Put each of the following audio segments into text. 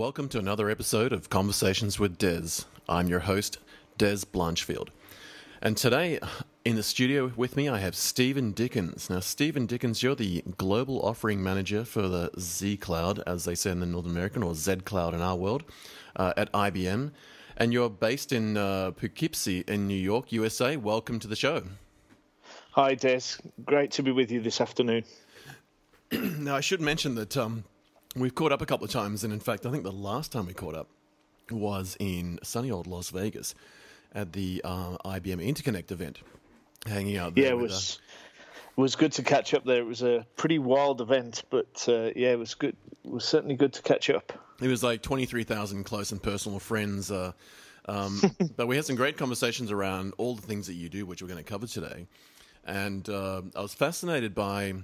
Welcome to another episode of Conversations with Dez. I'm your host, Dez Blanchfield. And today in the studio with me, I have Steven Dickens. Now, Steven Dickens, you're the global offering manager for the Z Cloud, as they say in the North American, or Z Cloud in our world, uh, at IBM. And you're based in uh, Poughkeepsie in New York, USA. Welcome to the show. Hi, Dez. Great to be with you this afternoon. now, I should mention that um, we've caught up a couple of times, and in fact, I think the last time we caught up was in sunny old Las Vegas at the uh, IBM Interconnect event, hanging out there. Yeah, it was uh, was good to catch up there. It was a pretty wild event, but uh, yeah, it was good. It was certainly good to catch up. It was like twenty three thousand close and personal friends. Uh, um, but we had some great conversations around all the things that you do, which we're going to cover today. And uh, I was fascinated by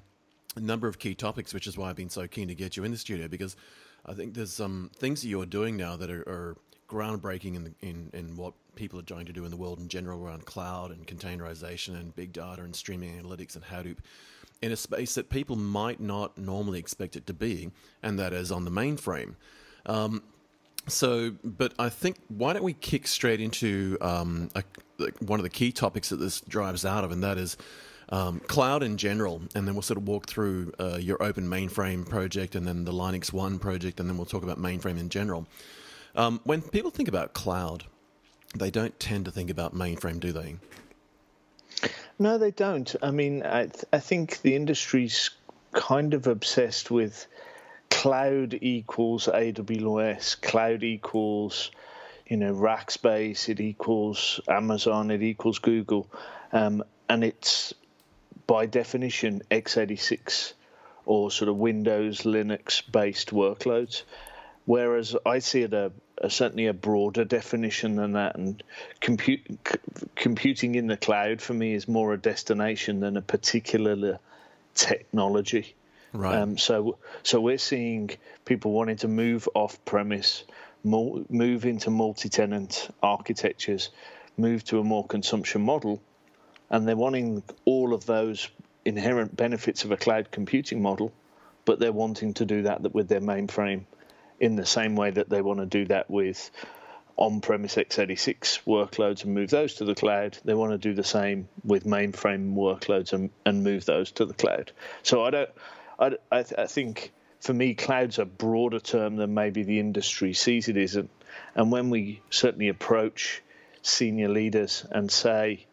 a number of key topics, which is why I've been so keen to get you in the studio because I think there's some things that you're doing now that are, are groundbreaking in, the, in, in what people are trying to do in the world in general around cloud and containerization and big data and streaming analytics and Hadoop in a space that people might not normally expect it to be, and that is on the mainframe. Um, so, but I think why don't we kick straight into um, a, one of the key topics that this drives out of, and that is um, cloud in general, and then we'll sort of walk through uh, your open mainframe project and then the LinuxONE project, and then we'll talk about mainframe in general. Um, when people think about cloud, they don't tend to think about mainframe, do they? No, they don't. I mean, I, th- I think the industry's kind of obsessed with cloud equals AWS, cloud equals, you know, Rackspace, it equals Amazon, it equals Google. Um, and it's by definition x86 or sort of Windows, Linux based workloads. Whereas I see it a, a, certainly a broader definition than that, and compute, c- computing in the cloud for me is more a destination than a particular technology. Right. Um, so, so we're seeing people wanting to move off premise, move into multi-tenant architectures, move to a more consumption model, and they're wanting all of those inherent benefits of a cloud computing model, but they're wanting to do that with their mainframe in the same way that they want to do that with on-premise x86 workloads and move those to the cloud. They want to do the same with mainframe workloads and, and move those to the cloud. So I don't. I, I, I think for me, cloud's a broader term than maybe the industry sees it isn't. And when we certainly approach senior leaders and say,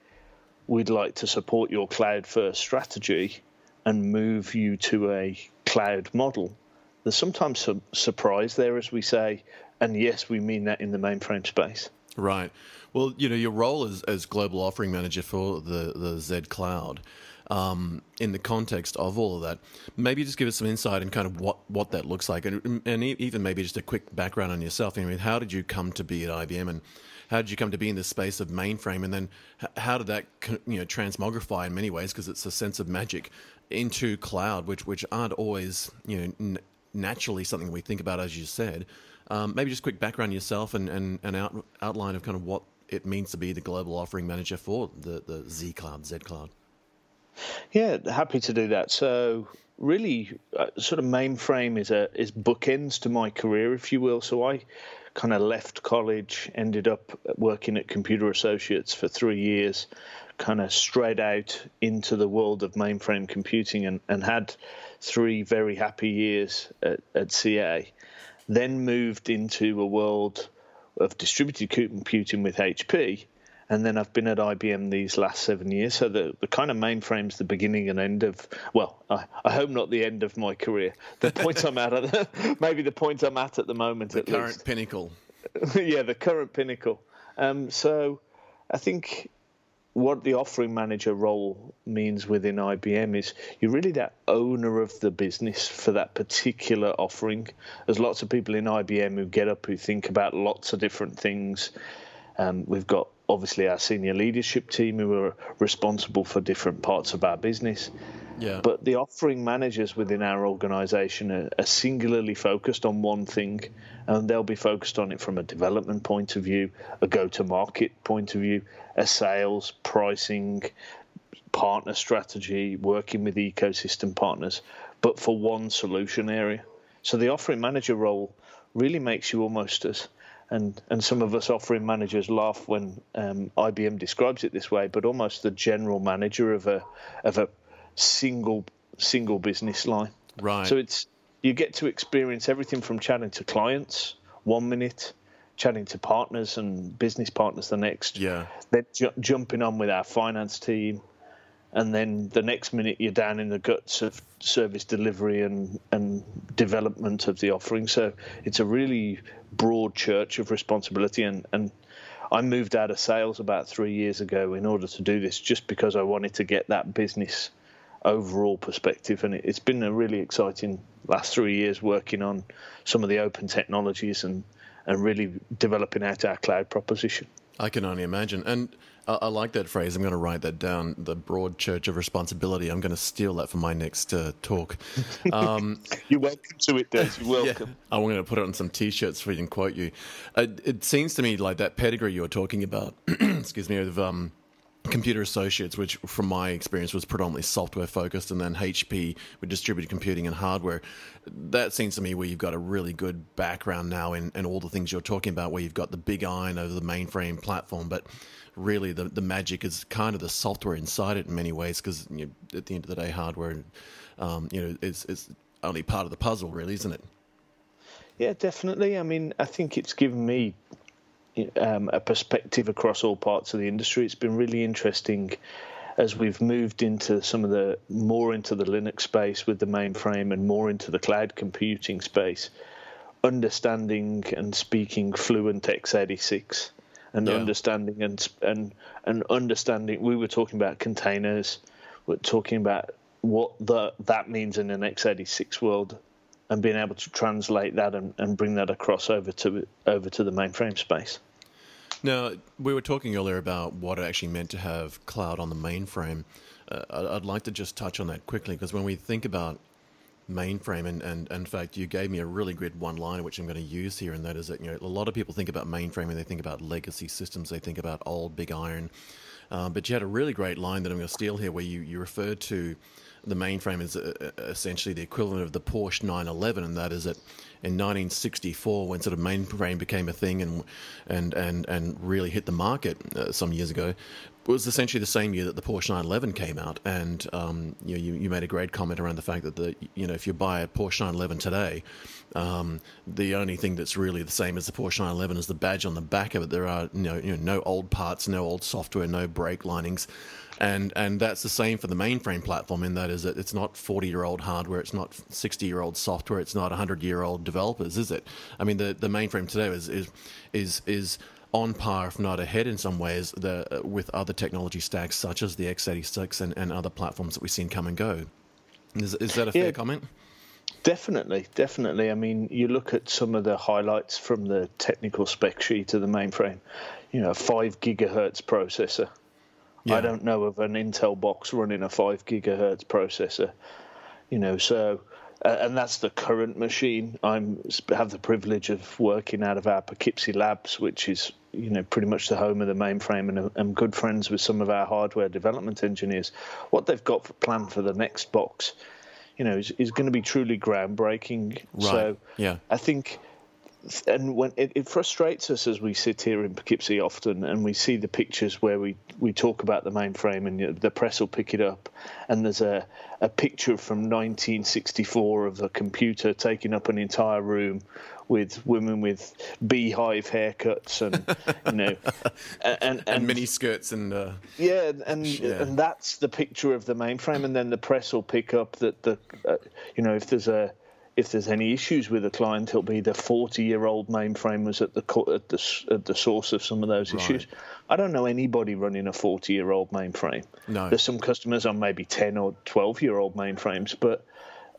we'd like to support your cloud first strategy and move you to a cloud model. There's sometimes some surprise there as we say, and yes, we mean that in the mainframe space. Right. Well, you know, your role as, as global offering manager for the, the Z Cloud, um, in the context of all of that, maybe just give us some insight in kind of what, what that looks like, and, and even maybe just a quick background on yourself. I mean, how did you come to be at IBM, and how did you come to be in this space of mainframe, and then how did that you know transmogrify in many ways because it's a sense of magic into cloud, which which aren't always you know n- naturally something we think about as you said. Um, maybe just quick background yourself and and an out, outline of kind of what it means to be the global offering manager for the the Z Cloud, Z Cloud. Yeah, happy to do that. So really, uh, sort of mainframe is a is bookends to my career, if you will. So I kind of left college, ended up working at Computer Associates for three years, kind of straight out into the world of mainframe computing and, and had three very happy years at, at CA. Then moved into a world of distributed computing with HP and then I've been at IBM these last seven years. So the, the kind of mainframe's the beginning and end of, well, I, I hope not the end of my career. The point I'm at, at maybe the point I'm at at the moment. At the current least. pinnacle. yeah, the current pinnacle. Um, so I think what the offering manager role means within IBM is you're really that owner of the business for that particular offering. There's lots of people in IBM who get up who think about lots of different things. Um, we've got obviously our senior leadership team who are responsible for different parts of our business. Yeah. But the offering managers within our organization are, are, singularly focused on one thing, and they'll be focused on it from a development point of view, a go to market point of view, a sales, pricing, partner strategy, working with ecosystem partners, but for one solution area. So the offering manager role really makes you almost as and and some of us offering managers laugh when um, IBM describes it this way, but almost the general manager of a of a single single business line. Right. So it's you get to experience everything from chatting to clients one minute, chatting to partners and business partners the next. Yeah. Then ju- jumping on with our finance team, and then the next minute you're down in the guts of service delivery and and development of the offering. So it's a really broad church of responsibility and and. I moved out of sales about three years ago in order to do this, just because I wanted to get that business overall perspective. And it's been a really exciting last three years working on some of the open technologies and, and really developing out our cloud proposition. I can only imagine. And I, I like that phrase. I'm going to write that down the broad church of responsibility. I'm going to steal that for my next uh, talk. Um, You're welcome to it, Dez. You're welcome. Yeah, I'm going to put it on some t shirts for you and quote you. Uh, it seems to me like that pedigree you were talking about, excuse me, of. Um, Computer Associates, which from my experience was predominantly software focused, and then HP with distributed computing and hardware. That seems to me where you've got a really good background now in, in all the things you're talking about, where you've got the big iron over the mainframe platform, but really the, the magic is kind of the software inside it in many ways, because you know, at the end of the day, hardware, um, you know, is, is only part of the puzzle, really, isn't it? Yeah, definitely. I mean, I think it's given me um, a perspective across all parts of the industry. It's been really interesting as we've moved into some of the more into the Linux space with the mainframe and more into the cloud computing space, understanding and speaking fluent x86 and yeah. understanding and and and understanding. We were talking about containers. We're talking about what the that means in an x86 world and being able to translate that and, and bring that across over to over to the mainframe space. Now, we were talking earlier about what it actually meant to have cloud on the mainframe. Uh, I'd like to just touch on that quickly because when we think about mainframe, and, and, and, in fact, you gave me a really good one liner which I'm going to use here, and that is that you know a lot of people think about mainframe and they think about legacy systems, they think about old big iron. Uh, but you had a really great line that I'm going to steal here where you, you referred to the mainframe is uh, uh, essentially the equivalent of the Porsche 911, and that is that in 1964, when sort of mainframe became a thing and and and and really hit the market uh, some years ago, was essentially the same year that the Porsche 911 came out. And um, you, know, you, you made a great comment around the fact that the you know if you buy a Porsche 911 today, um, the only thing that's really the same as the Porsche 911 is the badge on the back of it. There are you know, you know no old parts, no old software, no brake linings and and that's the same for the mainframe platform in that is that it's not 40 year old hardware it's not 60 year old software it's not 100 year old developers is it i mean the the mainframe today is is is is on par, if not ahead in some ways, the, uh, with other technology stacks such as the x86 and, and other platforms that we've seen come and go. Is, is that a fair yeah, comment? Definitely, definitely. I mean, you look at some of the highlights from the technical spec sheet of the mainframe. You know, five gigahertz processor. Yeah. I don't know of an Intel box running a five gigahertz processor. You know, so uh, and that's the current machine. I'm have the privilege of working out of our Poughkeepsie Labs, which is you know pretty much the home of the mainframe, and I'm good friends with some of our hardware development engineers. What they've got for, planned for the next box, you know, is, is going to be truly groundbreaking. Right. So yeah, I think and when it, it, frustrates us as we sit here in Poughkeepsie often and we see the pictures where we, we talk about the mainframe and the press will pick it up and there's a, a picture from 1964 of a computer taking up an entire room with women with beehive haircuts and you know and and, and mini skirts and uh, yeah and yeah. and that's the picture of the mainframe and then the press will pick up that the uh, you know if there's a if there's any issues with a client, it'll be the 40 year old mainframe was at the at the at the source of some of those right. issues. I don't know anybody running a 40 year old mainframe. No. There's some customers on maybe 10 or 12 year old mainframes, but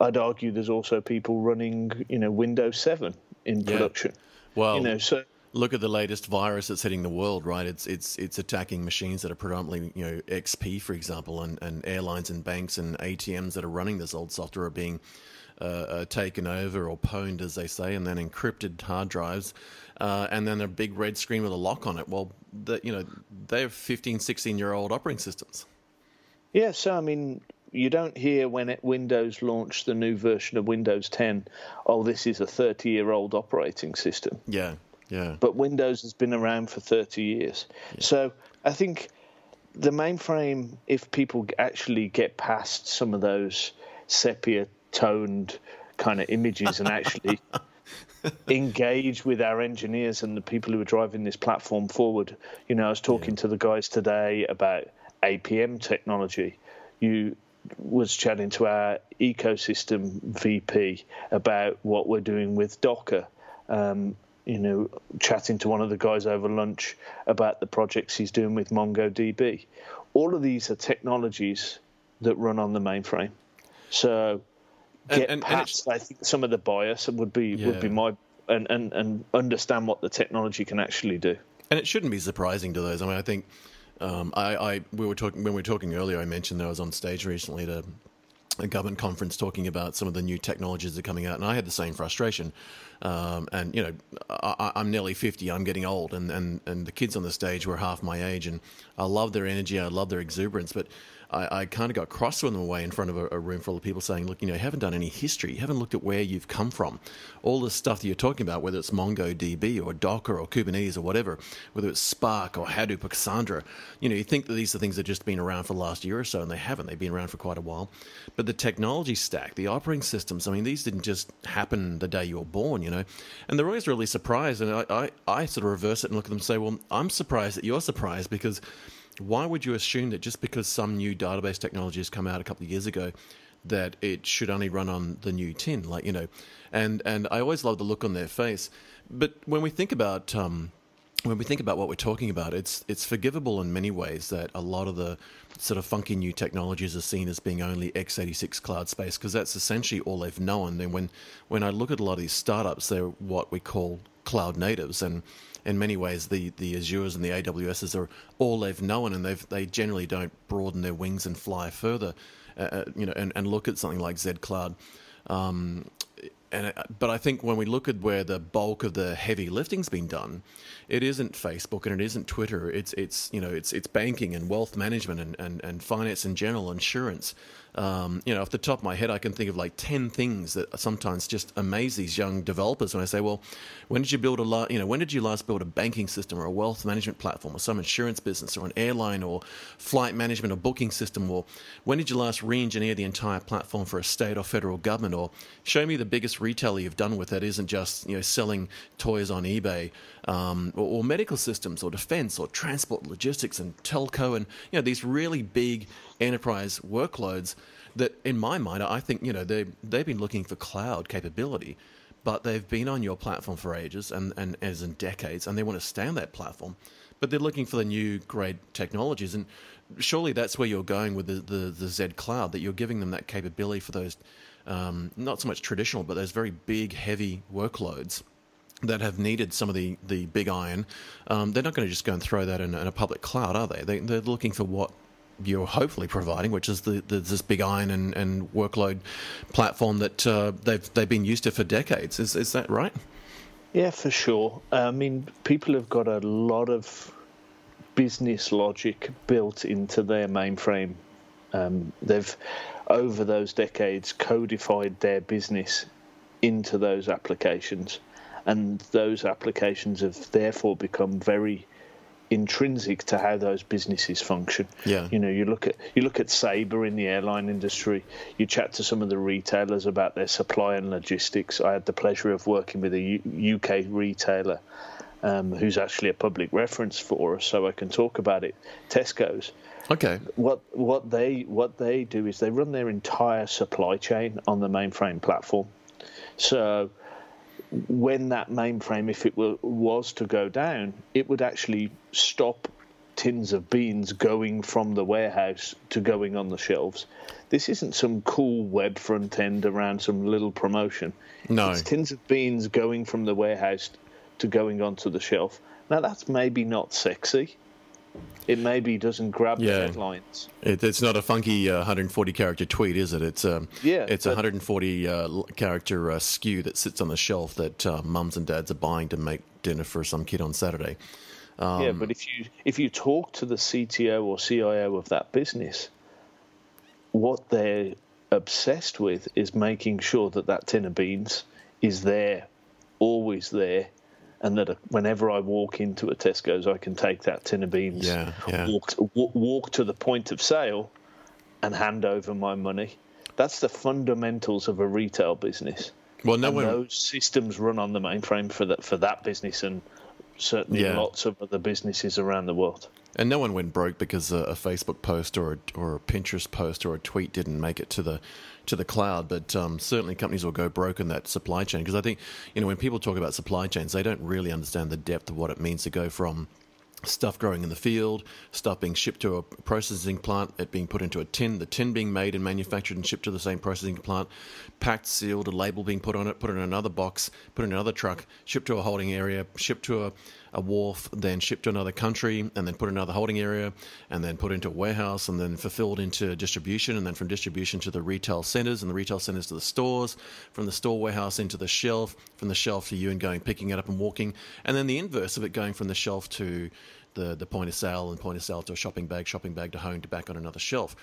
I'd argue there's also people running, you know, Windows 7 in yeah. production. Well, you know, so look at the latest virus that's hitting the world, right? It's it's it's attacking machines that are predominantly you know XP, for example, and, and airlines and banks and ATMs that are running this old software are being uh, uh, taken over or pwned, as they say, and then encrypted hard drives, uh, and then a big red screen with a lock on it. Well, the, you know, they have 15, 16 year old operating systems. Yeah, so I mean, you don't hear when it, Windows launched the new version of Windows 10, oh, this is a 30 year old operating system. Yeah, yeah. But Windows has been around for 30 years. Yeah. So I think the mainframe, if people actually get past some of those sepia toned kind of images and actually engage with our engineers and the people who are driving this platform forward. You know, I was talking yeah. to the guys today about APM technology. You was chatting to our ecosystem VP about what we're doing with Docker. Um, you know, chatting to one of the guys over lunch about the projects he's doing with MongoDB. All of these are technologies that run on the mainframe. So get and, and, past, and I think, some of the bias would be yeah. would be my and, and and understand what the technology can actually do. And it shouldn't be surprising to those. I mean, I think um, I, I we were talking when we were talking earlier. I mentioned that I was on stage recently to a government conference talking about some of the new technologies that are coming out, and I had the same frustration. Um, and you know, I, am nearly fifty. I'm getting old, and, and and the kids on the stage were half my age, and I love their energy. I love their exuberance, but I, I kind of got cross with them away in front of a, a, room full of people saying, look, you know, you haven't done any history. You haven't looked at where you've come from. All the stuff that you're talking about, whether it's MongoDB or Docker or Kubernetes or whatever, whether it's Spark or Hadoop or Cassandra, you know, you think that these are things that have just been around for the last year or so, and they haven't. They've been around for quite a while. But the technology stack, the operating systems, I mean, these didn't just happen the day you were born, you know. And they're always really surprised. And I, I, I sort of reverse it and look at them and say, well, I'm surprised that you're surprised because – why would you assume that just because some new database technology has come out a couple of years ago, that it should only run on the new tin? Like you know, and and I always love the look on their face. But when we think about um, when we think about what we're talking about, it's it's forgivable in many ways that a lot of the sort of funky new technologies are seen as being only x86 cloud space because that's essentially all they've known. And when when I look at a lot of these startups, they're what we call cloud natives, and in many ways, the, the Azures and the AWSs are all they've known, and they've they generally don't broaden their wings and fly further, uh, uh you know, and, and look at something like Z Cloud. Um, and uh, but I think when we look at where the bulk of the heavy lifting's been done, it isn't Facebook and it isn't Twitter. It's it's you know it's it's banking and wealth management and, and, and finance in general, insurance. Um, you know, off the top of my head, I can think of like ten things that sometimes just amaze these young developers when I say, "Well, when did you build a la- you know when did you last build a banking system or a wealth management platform or some insurance business or an airline or flight management or booking system? Or when did you last re-engineer the entire platform for a state or federal government? Or show me the biggest retailer you've done with that isn't just you know selling toys on eBay um, or, or medical systems or defense or transport logistics and telco and you know these really big enterprise workloads that, in my mind, I think you know they they've been looking for cloud capability, but they've been on your platform for ages and, and as in decades, and they want to stay on that platform, but they're looking for the new great technologies, and surely that's where you're going with the, the, the Z Cloud, that you're giving them that capability for those um, not so much traditional, but those very big, heavy workloads that have needed some of the, the big iron, um, they're not going to just go and throw that in, in, a public cloud, are they? they? They're looking for what you're hopefully providing, which is the, the, this big iron and, and workload platform that uh, they've they've been used to for decades. Is is that right? Yeah, for sure. I mean, people have got a lot of business logic built into their mainframe. Um, they've over those decades codified their business into those applications, and those applications have therefore become very intrinsic to how those businesses function. Yeah. You know, you look at you look at Sabre in the airline industry. You chat to some of the retailers about their supply and logistics. I had the pleasure of working with a U- UK retailer um, who's actually a public reference for us, so I can talk about it. Tesco's. Okay. What what they what they do is they run their entire supply chain on the mainframe platform. So when that mainframe, if it were, was to go down, it would actually stop tins of beans going from the warehouse to going on the shelves. This isn't some cool web front end around some little promotion. No. It's tins of beans going from the warehouse to going onto the shelf. Now, that's maybe not sexy, it maybe doesn't grab yeah. the headlines. It, it's not a funky uh, 140 character tweet, is it? It's um, yeah, it's a 140 uh, character uh, SKU that sits on the shelf that uh, mums and dads are buying to make dinner for some kid on Saturday. Um, yeah, but if you if you talk to the CTO or CIO of that business, what they're obsessed with is making sure that that tin of beans is there, always there, and that whenever I walk into a Tesco's, I can take that tin of beans, yeah, yeah. Walk, to, walk to the point of sale, and hand over my money. That's the fundamentals of a retail business. Well, no and one... those systems run on the mainframe for that for that business and certainly yeah. lots of other businesses around the world. And no one went broke because a, a Facebook post or a, or a Pinterest post or a tweet didn't make it to the to the cloud. But um, certainly companies will go broke in that supply chain because I think you know when people talk about supply chains, they don't really understand the depth of what it means to go from stuff growing in the field, stuff being shipped to a processing plant, it being put into a tin, the tin being made and manufactured and shipped to the same processing plant, packed, sealed, a label being put on it, put in another box, put in another truck, shipped to a holding area, shipped to a a wharf, then shipped to another country, and then put in another holding area, and then put into a warehouse, and then fulfilled into distribution, and then from distribution to the retail centers, and the retail centers to the stores, from the store warehouse into the shelf, from the shelf to you and going picking it up and walking, and then the inverse of it going from the shelf to the, the point of sale and point of sale to a shopping bag, shopping bag to home to back on another shelf.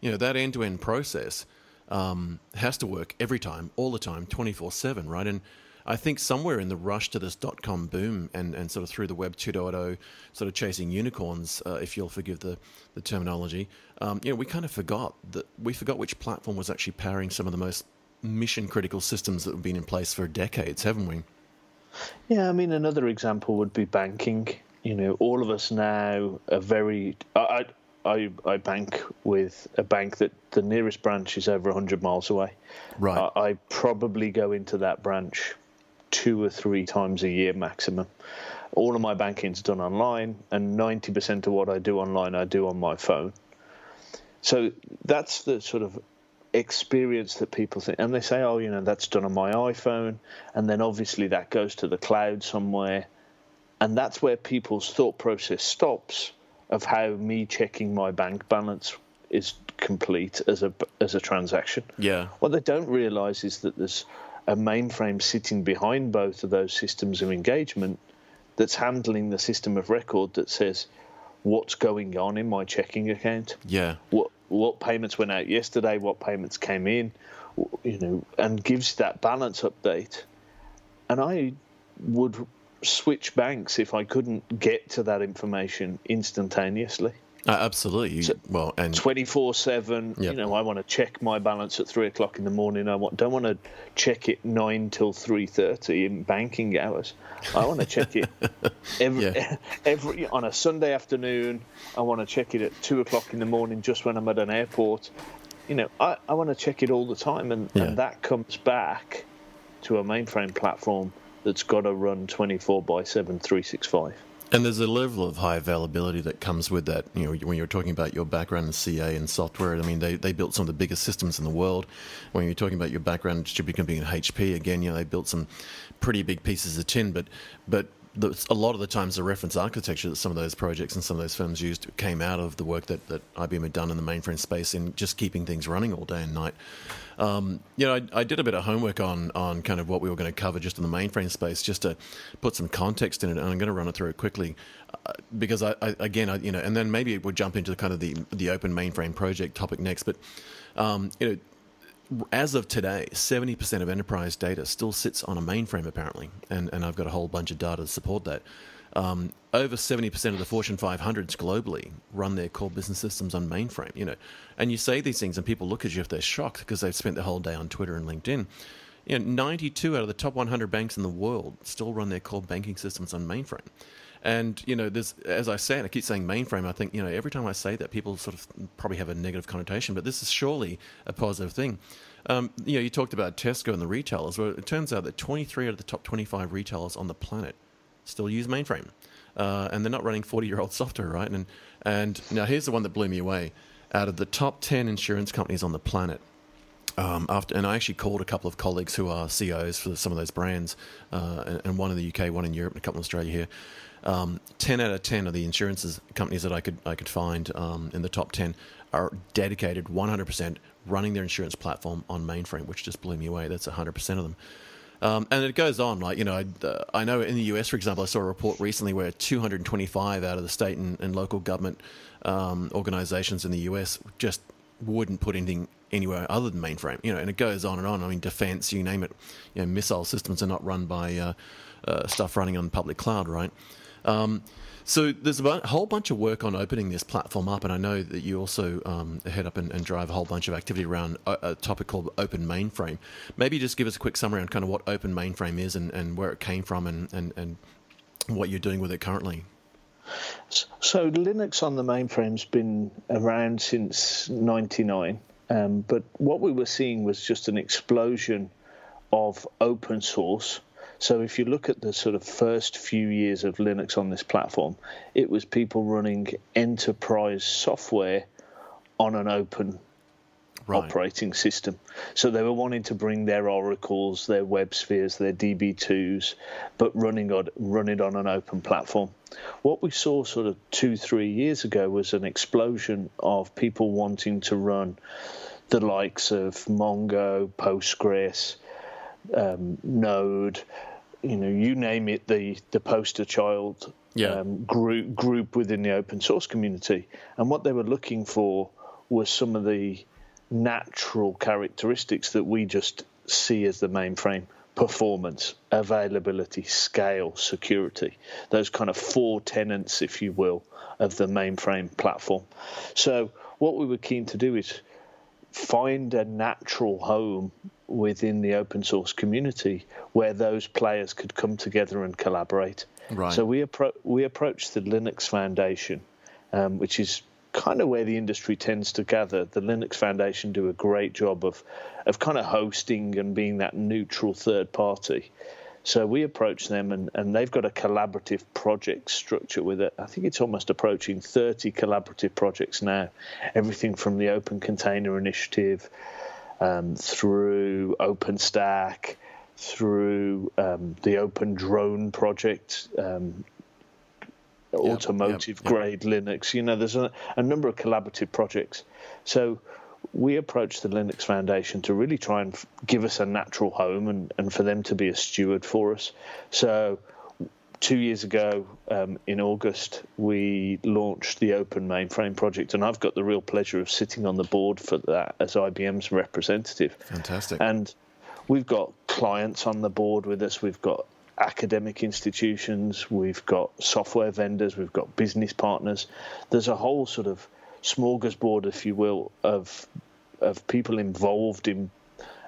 You know, that end to end process um, has to work every time, all the time, 24 7, right? And I think somewhere in the rush to this dot com boom and, and sort of through the Web 2.0, sort of chasing unicorns, uh, if you'll forgive the, the terminology, um, you know, we kind of forgot that we forgot which platform was actually powering some of the most mission critical systems that have been in place for decades, haven't we? Yeah, I mean, another example would be banking. You know, all of us now are very. I, I, I bank with a bank that the nearest branch is over 100 miles away. Right. I, I probably go into that branch two or three times a year maximum. All of my banking is done online, and 90% of what I do online, I do on my phone. So that's the sort of experience that people think, and they say, oh, you know, that's done on my iPhone, and then obviously that goes to the cloud somewhere. And that's where people's thought process stops of how me checking my bank balance is complete as a as a transaction. Yeah. What they don't realize is that there's a mainframe sitting behind both of those systems of engagement that's handling the system of record that says what's going on in my checking account. Yeah. What what payments went out yesterday, what payments came in, you know, and gives that balance update. And I would switch banks if I couldn't get to that information instantaneously. Uh, absolutely. So, well, and twenty four seven. You know, I want to check my balance at three o'clock in the morning. I want, don't want to check it nine till three thirty in banking hours. I want to check it every yeah. every on a Sunday afternoon. I want to check it at two o'clock in the morning, just when I'm at an airport. You know, I, I want to check it all the time, and, yeah. and that comes back to a mainframe platform that's got to run twenty four by seven, three six five. And there's a level of high availability that comes with that. You know, when you're talking about your background in CA and software, I mean, they, they built some of the biggest systems in the world. When you're talking about your background in distributed computing in HP, again, you know, they built some pretty big pieces of tin, but but a lot of the times the reference architecture that some of those projects and some of those firms used came out of the work that, that IBM had done in the mainframe space in just keeping things running all day and night. Um, you know, I, I, did a bit of homework on on kind of what we were going to cover just in the mainframe space, just to put some context in it, and I'm going to run it through it quickly uh, because I, I again, I, you know, and then maybe we'll jump into kind of the the open mainframe project topic next, but um, you know as of today, 70% of enterprise data still sits on a mainframe, apparently, and, and I've got a whole bunch of data to support that. Um, over 70% of the Fortune 500s globally run their core business systems on mainframe, you know. And you say these things and people look at you if they're shocked because they've spent the whole day on Twitter and LinkedIn. You know, 92 out of the top 100 banks in the world still run their core banking systems on mainframe. And you know, there's as I say, and I keep saying mainframe. I think you know every time I say that, people sort of probably have a negative connotation, but this is surely a positive thing. Um, you know, you talked about Tesco and the retailers. Well, it turns out that 23 out of the top 25 retailers on the planet still use mainframe, uh, and they're not running 40 year old software, right? And and now here's the one that blew me away. Out of the top 10 insurance companies on the planet, um, after, and I actually called a couple of colleagues who are CEOs for some of those brands, uh, and, one in the UK, one in Europe, and a couple in Australia here. Um, ten out of ten of the insurances companies that I could I could find um, in the top ten are dedicated 100% running their insurance platform on mainframe, which just blew me away. That's 100% of them. Um, and it goes on, like, you know, I, uh, I, know in the US, for example, I saw a report recently where 225 out of the state and, and local government um, organizations in the US just wouldn't put anything anywhere other than mainframe. You know, and it goes on and on. I mean, defense, you name it. You know, missile systems are not run by uh, uh, stuff running on public cloud, right? Um, so there's a whole bunch of work on opening this platform up, and I know that you also um, head up and, and, drive a whole bunch of activity around a, a, topic called Open Mainframe. Maybe just give us a quick summary on kind of what Open Mainframe is and, and where it came from and, and, and what you're doing with it currently. So Linux on the mainframe's been around since '99, um, but what we were seeing was just an explosion of open source so if you look at the sort of first few years of Linux on this platform, it was people running enterprise software on an open right. operating system. So they were wanting to bring their oracles, their WebSpheres, their DB2s, but running on running on an open platform. What we saw sort of two, three years ago was an explosion of people wanting to run the likes of Mongo, Postgres, um, Node, you know, you name it, the the poster child yeah. um, group group within the open source community, and what they were looking for was some of the natural characteristics that we just see as the mainframe performance, availability, scale, security. Those kind of four tenets, if you will, of the mainframe platform. So, what we were keen to do is find a natural home within the open source community where those players could come together and collaborate. Right. So we appro- we approached the Linux Foundation, um, which is kind of where the industry tends to gather. The Linux Foundation do a great job of of kind of hosting and being that neutral third party. So we approach them, and, and they've got a collaborative project structure with it. I think it's almost approaching 30 collaborative projects now. Everything from the Open Container Initiative um, through OpenStack, through um, the Open Drone project, um, yep, automotive yep, grade yep. Linux. You know, there's a, a, number of collaborative projects. So we approached the Linux Foundation to really try and f- give us a natural home and, and for them to be a steward for us. So two years ago um, in August, we launched the Open Mainframe project, and I've got the real pleasure of sitting on the board for that as IBM's representative. Fantastic. And we've got clients on the board with us. We've got academic institutions. We've got software vendors. We've got business partners. There's a whole sort of smorgasbord, if you will, of of people involved in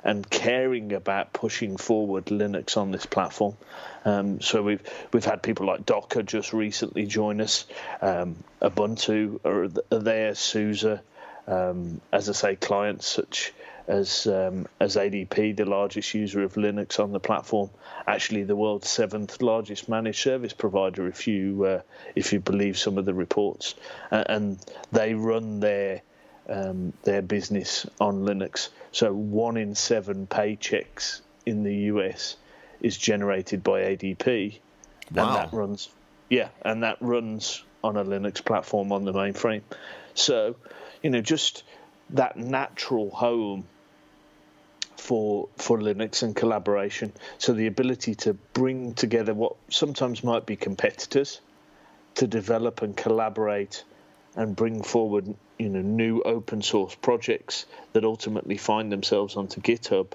and caring about pushing forward Linux on this platform. Um, so we've we've had people like Docker just recently join us, um, Ubuntu are, there, SUSE, um, as I say, clients such as um, as ADP, the largest user of Linux on the platform, actually the world's seventh largest managed service provider, if you uh, if you believe some of the reports, uh, and they run their um, their business on Linux. So one in seven paychecks in the US is generated by ADP, wow. and that runs yeah, and that runs on a Linux platform on the mainframe. So, you know, just that natural home for for Linux and collaboration. So the ability to bring together what sometimes might be competitors to develop and collaborate and bring forward you know new open source projects that ultimately find themselves onto GitHub,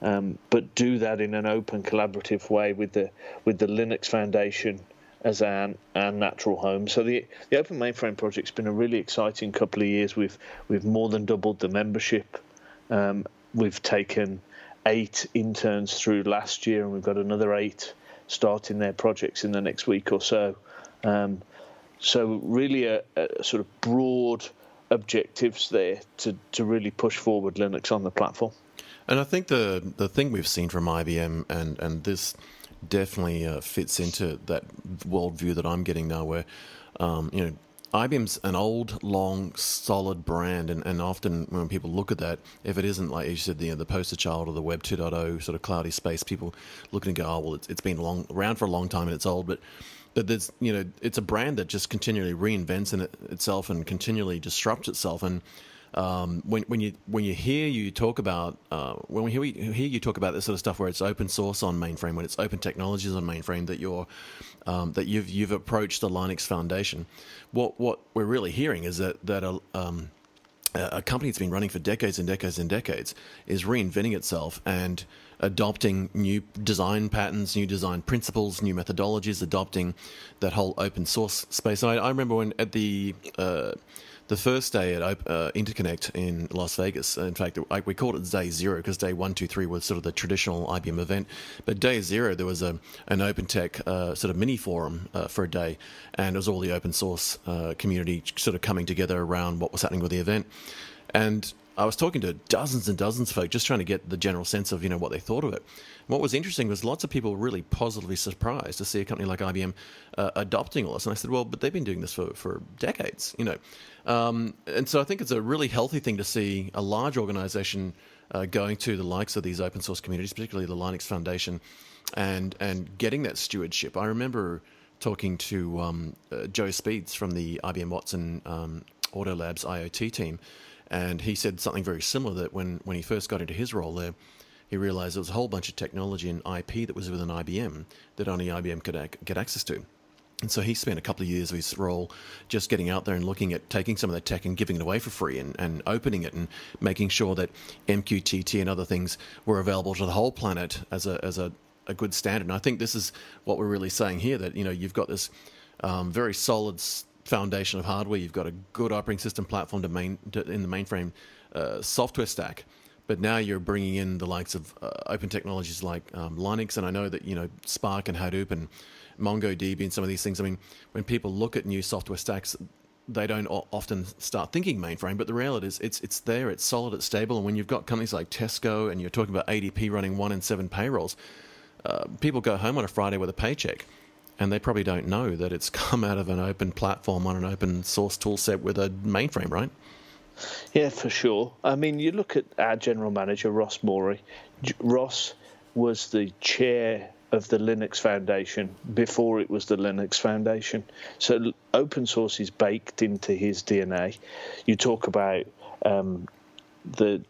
um, but do that in an open collaborative way with the with the Linux Foundation as our, our natural home. So the the Open Mainframe project's been a really exciting couple of years. We've we've more than doubled the membership. Um, we've taken eight interns through last year, and we've got another eight starting their projects in the next week or so. Um, so really, a, a, sort of broad objectives there to, to really push forward Linux on the platform. And I think the the thing we've seen from IBM and and this definitely uh, fits into that worldview that I'm getting now, where um, you know. IBM's an old, long, solid brand, and, and often when people look at that, if it isn't like you said, the the poster child of the Web 2.0 sort of cloudy space, people look and go, "Oh, well, it's, it's been long around for a long time and it's old." But but there's you know it's a brand that just continually reinvents in it, itself and continually disrupts itself and um, when when you when you hear you talk about uh, when we hear, we hear you talk about this sort of stuff where it's open source on mainframe when it's open technologies on mainframe that you're um, that you've you've approached the Linux Foundation what what we're really hearing is that that a, um, a company that's been running for decades and decades and decades is reinventing itself and adopting new design patterns, new design principles, new methodologies, adopting that whole open source space. I, I remember when at the uh, the first day at uh, Interconnect in Las Vegas. In fact, we called it day zero because day one, two, three was sort of the traditional IBM event. But day zero, there was a an open tech uh, sort of mini forum uh, for a day, and it was all the open source uh, community sort of coming together around what was happening with the event. And I was talking to dozens and dozens of folks, just trying to get the general sense of you know what they thought of it. What was interesting was lots of people were really positively surprised to see a company like IBM uh, adopting all this. And I said, well, but they've been doing this for, for decades, you know. Um, and so I think it's a really healthy thing to see a large organization uh, going to the likes of these open source communities, particularly the Linux Foundation, and and getting that stewardship. I remember talking to um, uh, Joe Speeds from the IBM Watson um, Auto Labs IoT team, and he said something very similar that when, when he first got into his role there, he realized there was a whole bunch of technology and IP that was within IBM that only IBM could ac- get access to. And so he spent a couple of years of his role just getting out there and looking at taking some of that tech and giving it away for free and, and opening it and making sure that MQTT and other things were available to the whole planet as a, as a, a good standard. And I think this is what we're really saying here that, you know, you've got this um, very solid foundation of hardware. You've got a good operating system platform to main, to, in the mainframe uh, software stack. But now you're bringing in the likes of uh, open technologies like um, Linux, and I know that you know Spark and Hadoop and MongoDB and some of these things. I mean, when people look at new software stacks, they don't often start thinking mainframe, but the reality is it's it's there, it's solid, it's stable. And when you've got companies like Tesco and you're talking about ADP running one in seven payrolls, uh, people go home on a Friday with a paycheck and they probably don't know that it's come out of an open platform on an open source tool set with a mainframe, right? Yeah, for sure. I mean, you look at our general manager, Ross Mauri. Ross was the chair of the Linux Foundation before it was the Linux Foundation. So open source is baked into his DNA. You talk about um, the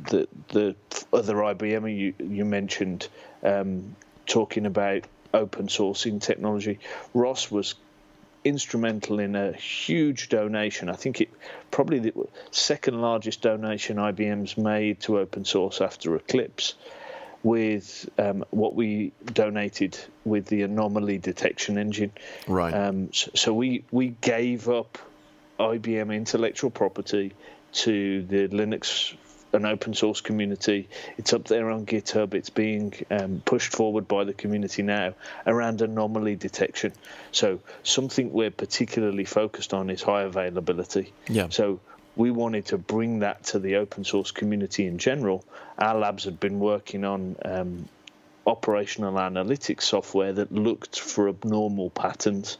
the the other IBM you you mentioned um, talking about open sourcing technology. Ross was instrumental in a huge donation. I think it probably the second largest donation IBM's made to open source after Eclipse, with um, what we donated with the anomaly detection engine. Right. Um, so, so we we gave up IBM intellectual property to the Linux an open source community. It's up there on GitHub. It's being um, pushed forward by the community now around anomaly detection. So something we're particularly focused on is high availability. Yeah. So we wanted to bring that to the open source community in general. Our labs had been working on um, operational analytics software that looked for abnormal patterns.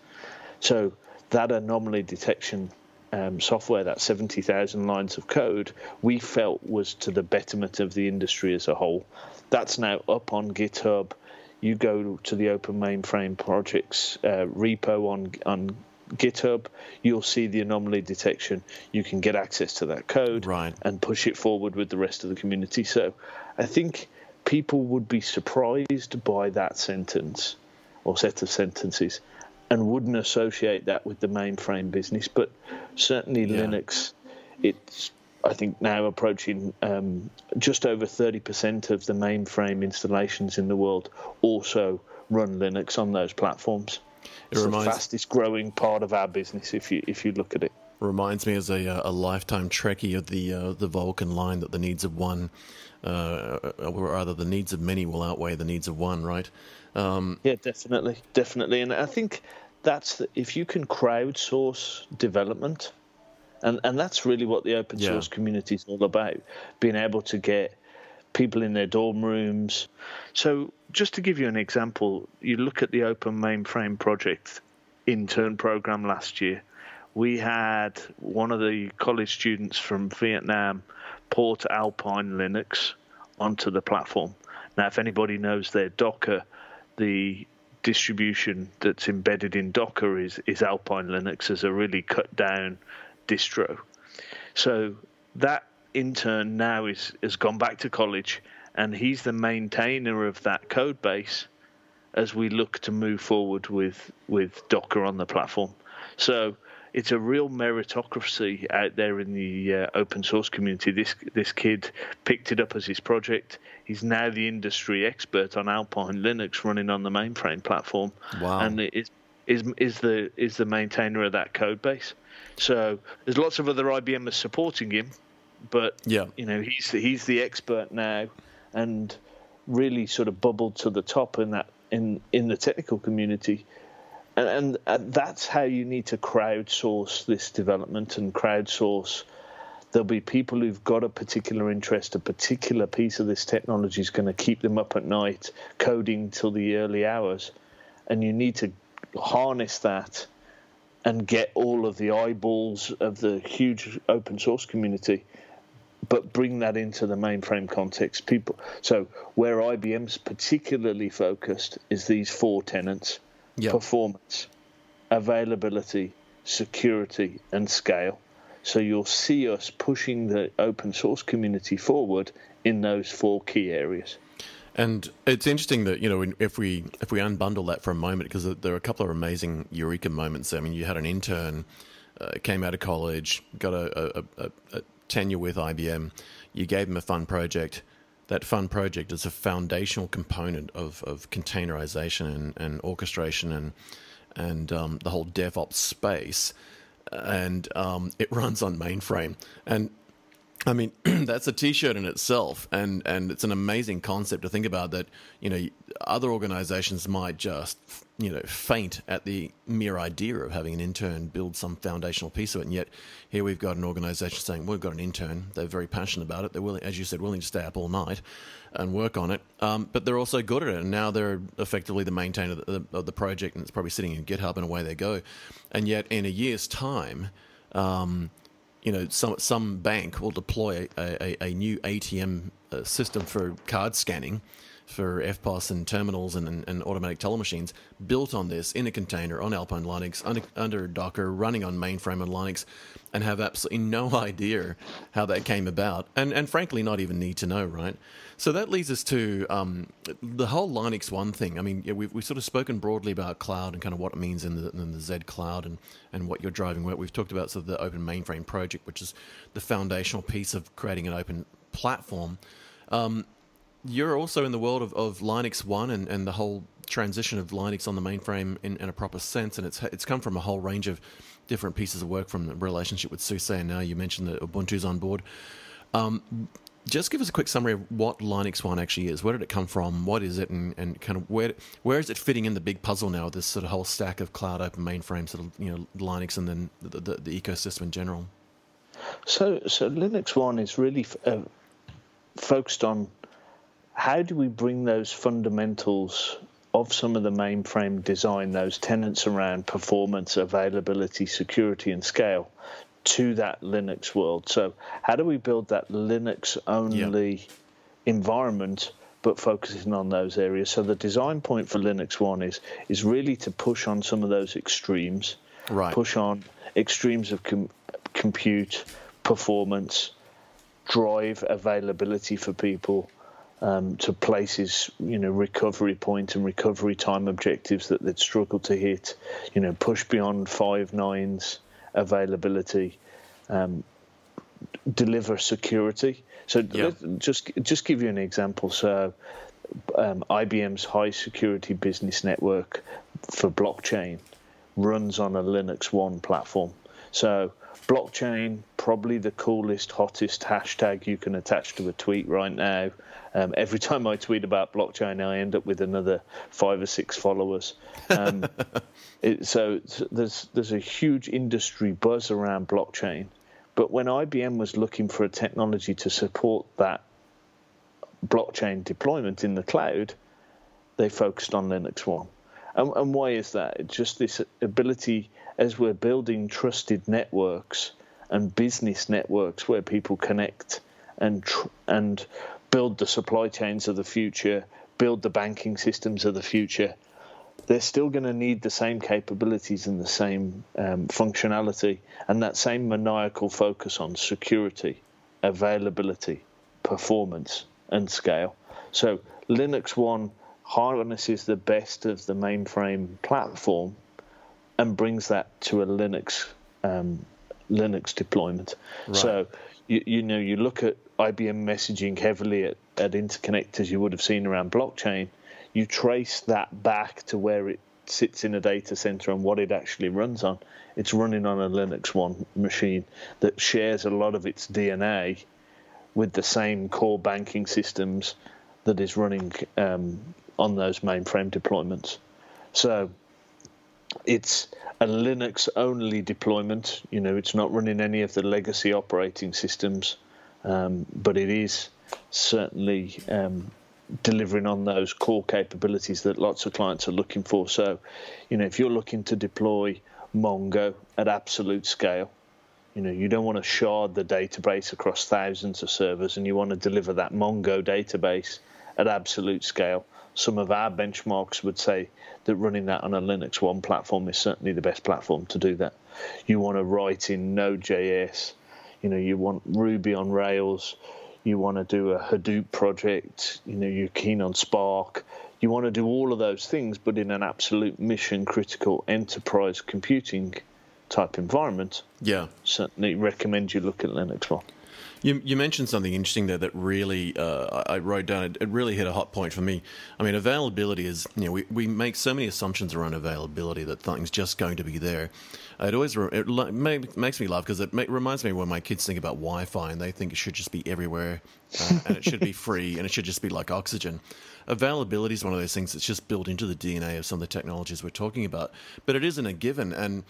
So that anomaly detection um, software, that 70,000 lines of code, we felt was to the betterment of the industry as a whole. That's now up on GitHub. You go to the Open Mainframe Projects uh, repo on on GitHub, you'll see the anomaly detection. You can get access to that code right. and push it forward with the rest of the community. So I think people would be surprised by that sentence or set of sentences and wouldn't associate that with the mainframe business. But certainly yeah. Linux, it's I think now approaching um, just over 30% of the mainframe installations in the world also run Linux on those platforms. It it's reminds, the fastest growing part of our business if you if you look at it. Reminds me as a, a lifetime Trekkie of the uh, the Vulcan line that the needs of one, uh, or rather the needs of many will outweigh the needs of one, right? Um, yeah, definitely, definitely, and I think that's the, if you can crowdsource development, and and that's really what the open source yeah. community is all about, being able to get people in their dorm rooms. So, just to give you an example, you look at the Open Mainframe Project intern program last year. We had one of the college students from Vietnam port Alpine Linux onto the platform. Now, if anybody knows their Docker the distribution that's embedded in Docker is, is Alpine Linux as a really cut down distro. So that intern now is has gone back to college and he's the maintainer of that code base as we look to move forward with with Docker on the platform. So it's a real meritocracy out there in the uh, open source community. This this kid picked it up as his project. He's now the industry expert on Alpine Linux running on the mainframe platform. Wow. And is is is the is the maintainer of that code base. So there's lots of other IBMers supporting him, but yeah. you know he's he's the expert now, and really sort of bubbled to the top in that in in the technical community. And, and, and that's how you need to crowdsource this development and crowdsource. There'll be people who've got a particular interest, a particular piece of this technology is going to keep them up at night coding till the early hours, and you need to harness that and get all of the eyeballs of the huge open source community but bring that into the mainframe context. People so where IBM's particularly focused is these four tenants Yep. performance availability security and scale so you'll see us pushing the open source community forward in those four key areas And it's interesting that you know if we if we unbundle that for a moment because there are a couple of amazing eureka moments. I mean, you had an intern uh, came out of college, got a, a, a, a tenure with IBM. You gave him a fun project. That fun project is a foundational component of, of containerization and, and orchestration and and um, the whole DevOps space. And um, it runs on mainframe. And I mean, that's a T-shirt in itself, and and it's an amazing concept to think about. That you know, other organizations might just you know faint at the mere idea of having an intern build some foundational piece of it, and yet here we've got an organization saying we've got an intern. They're very passionate about it. They're willing, as you said, willing to stay up all night and work on it. Um, but they're also good at it, and now they're effectively the maintainer of the, of the project, and it's probably sitting in GitHub, and away they go. And yet, in a year's time. Um, you know, some some bank will deploy a, a, a new ATM uh, system for card scanning for EFTPOS and terminals and, and, and, automatic teller machines built on this in a container on Alpine Linux under, under Docker, running on mainframe on Linux, and have absolutely no idea how that came about, and and frankly not even need to know, right? So that leads us to um, the whole LinuxONE thing. I mean, we've, we've sort of spoken broadly about cloud and kind of what it means in the, in the Z cloud and, and what you're driving. We've talked about sort of the Open Mainframe project, which is the foundational piece of creating an open platform. Um, you're also in the world of, of LinuxONE and, and the whole transition of Linux on the mainframe in, in a proper sense, and it's it's come from a whole range of different pieces of work from the relationship with SUSE, and now you mentioned that Ubuntu's on board. Um, just give us a quick summary of what LinuxONE actually is. Where did it come from? What is it, and, and kind of where where is it fitting in the big puzzle now? This sort of whole stack of cloud open mainframe, sort of you know Linux, and then the, the, the ecosystem in general. So, so LinuxONE is really uh, focused on how do we bring those fundamentals of some of the mainframe design, those tenets around performance, availability, security, and scale, to that Linux world. So, how do we build that Linux only yeah. environment, but focusing on those areas? So, the design point for LinuxONE is is really to push on some of those extremes, right. push on extremes of com- compute, performance, drive availability for people. Um, to places, you know, recovery point and recovery time objectives that they'd struggle to hit, you know, push beyond five nines, availability, um, deliver security. So Yeah. just just give you an example. So um, IBM's high security business network for blockchain runs on a LinuxONE platform. So blockchain, probably the coolest, hottest hashtag you can attach to a tweet right now. Um, every time I tweet about blockchain, I end up with another five or six followers. Um, it, so, there's there's a huge industry buzz around blockchain. But when IBM was looking for a technology to support that blockchain deployment in the cloud, they focused on LinuxONE. And, and why is that? It's just this ability as we're building trusted networks and business networks where people connect and tr- and build the supply chains of the future, build the banking systems of the future. They're still going to need the same capabilities and the same um, functionality and that same maniacal focus on security, availability, performance, and scale. So LinuxONE harnesses the best of the mainframe platform and brings that to a Linux um, Linux deployment. Right. So you, you know you look at IBM messaging heavily at, at interconnectors you would have seen around blockchain. You trace that back to where it sits in a data center and what it actually runs on. It's running on a LinuxONE machine that shares a lot of its DNA with the same core banking systems that is running um, on those mainframe deployments. So it's a Linux only deployment. You know, it's not running any of the legacy operating systems, um, but it is certainly um, delivering on those core capabilities that lots of clients are looking for. So, you know, if you're looking to deploy Mongo at absolute scale, you know, you don't want to shard the database across thousands of servers and you want to deliver that Mongo database at absolute scale. Some of our benchmarks would say that running that on a LinuxONE platform is certainly the best platform to do that. You want to write in Node.js, you know, you want Ruby on Rails, you want to do a Hadoop project, you know, you're keen on Spark, you want to do all of those things, but in an absolute mission critical enterprise computing type environment. Yeah. Certainly recommend you look at LinuxONE. You, you mentioned something interesting there that really uh, I wrote down. It, it, really hit a hot point for me. I mean, availability is you know we, we make so many assumptions around availability that something's just going to be there. It always it makes me laugh because it reminds me when my kids think about Wi-Fi and they think it should just be everywhere uh, and it should be free and it should just be like oxygen. Availability is one of those things that's just built into the DNA of some of the technologies we're talking about, but it isn't a given and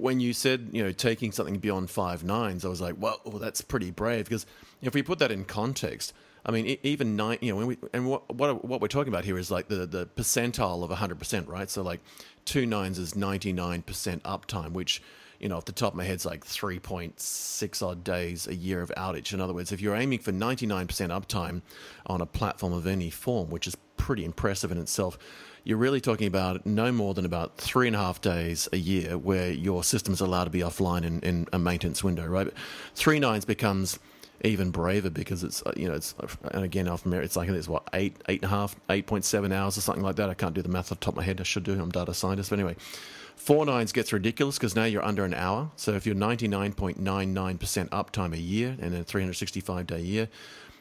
when you said you know taking something beyond five nines, I was like, well, well oh, that's pretty brave because if we put that in context, I mean, even nine, you know, when we and what what what we're talking about here is like the the percentile of hundred percent, right? So like two nines is ninety nine percent uptime, which you know off the top of my head it's like three point six odd days a year of outage. In other words, if you're aiming for ninety nine percent uptime on a platform of any form, which is pretty impressive in itself you're really talking about no more than about three and a half days a year where your system is allowed to be offline in, in a maintenance window, right? But three nines becomes even braver because it's uh, you know it's and again off it's like it's what eight eight and a half eight point seven hours or something like that. I can't do the math off the top of my head. I should do. I'm data scientist, but anyway. Four nines gets ridiculous because now you're under an hour. So if you're 99.99% uptime a year and a 365 day year,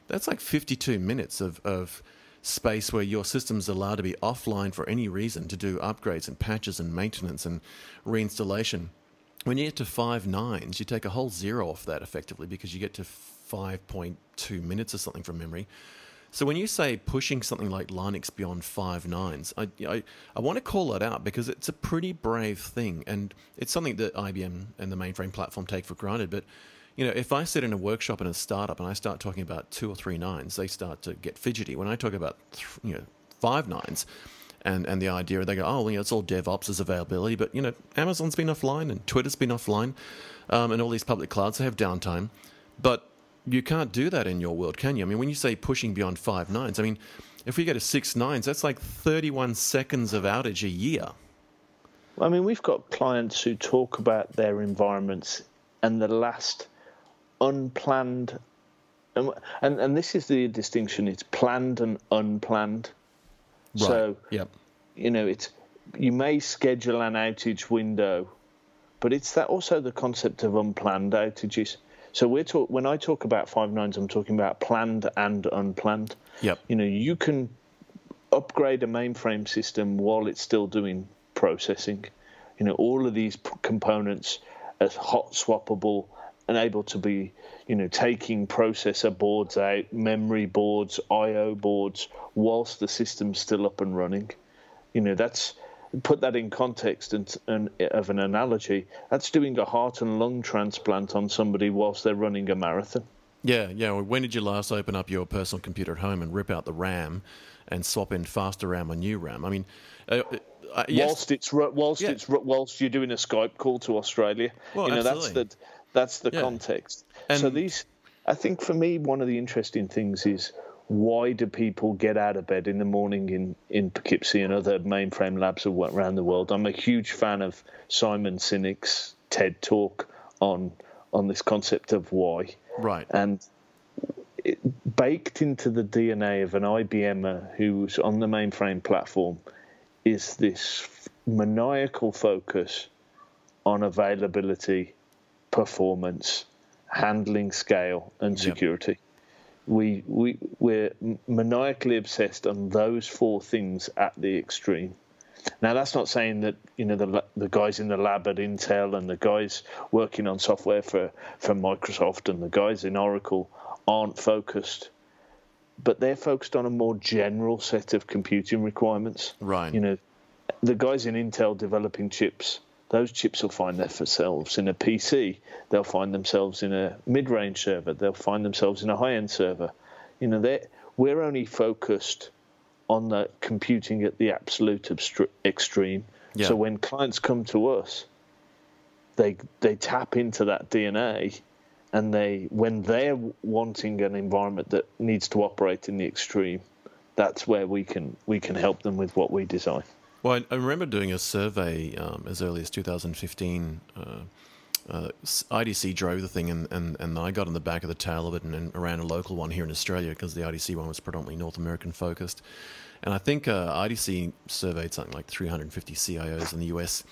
that's like 52 minutes of, of space where your system's allowed to be offline for any reason to do upgrades and patches and maintenance and reinstallation. When you get to five nines, you take a whole zero off that effectively because you get to 5.2 minutes or something from memory. So when you say pushing something like Linux beyond five nines, I, I, I want to call that out because it's a pretty brave thing, and it's something that IBM and the mainframe platform take for granted. But you know, if I sit in a workshop in a startup and I start talking about two or three nines, they start to get fidgety. When I talk about th- you know five nines, and and the idea they go, oh, well, you know, it's all DevOps as availability, but you know, Amazon's been offline and Twitter's been offline, um, and all these public clouds have downtime, but you can't do that in your world, can you? I mean, when you say pushing beyond five nines, I mean, if we go to six nines, that's like 31 seconds of outage a year. I mean, we've got clients who talk about their environments and the last unplanned, and, and, and this is the distinction: it's planned and unplanned. Right. So, yep. you know, it's you may schedule an outage window, but it's that also the concept of unplanned outages. So we're talk, when I talk about five nines, I'm talking about planned and unplanned. Yep. You know, you can upgrade a mainframe system while it's still doing processing. You know, all of these components are hot swappable and able to be, you know, taking processor boards out, memory boards, I/O boards, whilst the system's still up and running. You know, that's put that in context and, and of an analogy. That's doing a heart and lung transplant on somebody whilst they're running a marathon. Yeah, yeah. When did you last open up your personal computer at home and rip out the RAM and swap in faster RAM or new RAM? I mean, uh, uh, yes. whilst it's whilst yeah. it's whilst you're doing a Skype call to Australia, well, you know absolutely. that's the that's the yeah. context. And so these, I think for me, one of the interesting things is why do people get out of bed in the morning in, in Poughkeepsie and other mainframe labs around the world? I'm a huge fan of Simon Sinek's TED talk on on this concept of why. Right. And it, baked into the DNA of an IBMer who's on the mainframe platform is this maniacal focus on availability performance, handling scale, and security. Yep. We, we, we're maniacally obsessed on those four things at the extreme. Now, that's not saying that you know the the guys in the lab at Intel and the guys working on software for, for Microsoft and the guys in Oracle aren't focused, but they're focused on a more general set of computing requirements. Right. You know, the guys in Intel developing chips, those chips will find themselves in a PC. They'll find themselves in a mid-range server. They'll find themselves in a high-end server. You know, we're only focused on the computing at the absolute extreme. Yeah. So when clients come to us, they they tap into that DNA, and they when they're wanting an environment that needs to operate in the extreme, that's where we can we can help them with what we design. Well, I, remember doing a survey um, as early as 2015. Uh, uh, IDC drove the thing, and, and, and I got in the back of the tail of it and, and ran a local one here in Australia because the IDC one was predominantly North American focused. And I think uh, IDC surveyed something like 350 CIOs in the US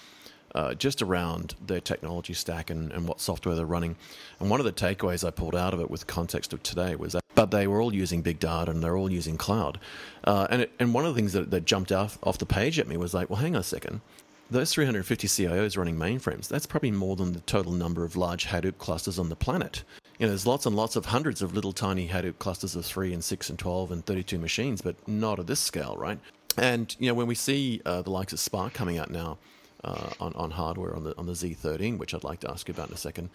uh, just around their technology stack and, and what software they're running. And one of the takeaways I pulled out of it with context of today was that, but they were all using big data and they're all using cloud. Uh, and, it, and one of the things that, that jumped off, off the page at me was like, well, hang on a second those 350 CIOs running mainframes, that's probably more than the total number of large Hadoop clusters on the planet. You know, there's lots and lots of hundreds of little tiny Hadoop clusters of 3 and 6 and 12 and 32 machines, but not at this scale, right? And, you know, when we see uh, the likes of Spark coming out now uh, on, on hardware on the, on the Z13, which I'd like to ask you about in a second,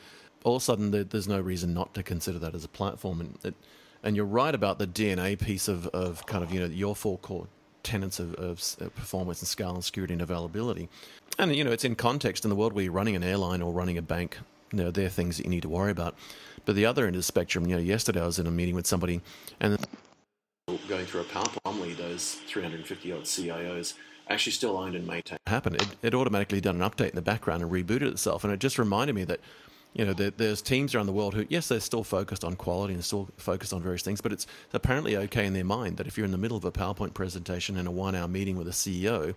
all of a sudden there, there's no reason not to consider that as a platform. And, it, and you're right about the DNA piece of, of kind of, you know, your four core tenets of, of, performance and scale and security and availability. And you know, it's in context in the world where you're running an airline or running a bank. You know, they're things that you need to worry about. But the other end of the spectrum, you know, yesterday I was in a meeting with somebody and going through a PowerPoint, those 350 odd CIOs actually still owned and maintained. Happened. It, it automatically done an update in the background and rebooted itself, and it just reminded me that you know, there, there's teams around the world who, yes, they're still focused on quality and still focused on various things, but it's apparently okay in their mind that if you're in the middle of a PowerPoint presentation and a one hour meeting with a CEO,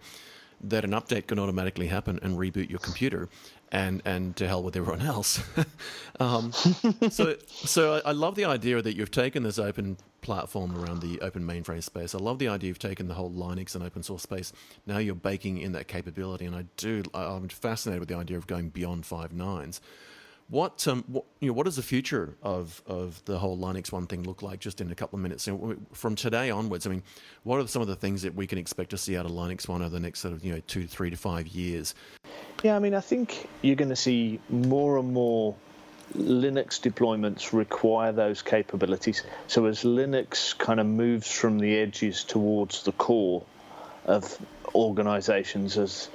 that an update can automatically happen and reboot your computer and and to hell with everyone else. um, so so I, I, love the idea that you've taken this open platform around the open mainframe space. I love the idea you've taken the whole Linux and open source space. Now you're baking in that capability, and I do. I'm fascinated with the idea of going beyond five nines. What, um, what, you know, what does the future of, of the whole LinuxONE thing look like? Just in a couple of minutes, from today onwards. I mean, what are some of the things that we can expect to see out of LinuxONE over the next sort of you know two, three to five years? Yeah, I mean, I think you're going to see more and more Linux deployments require those capabilities. So as Linux kind of moves from the edges towards the core of organizations, as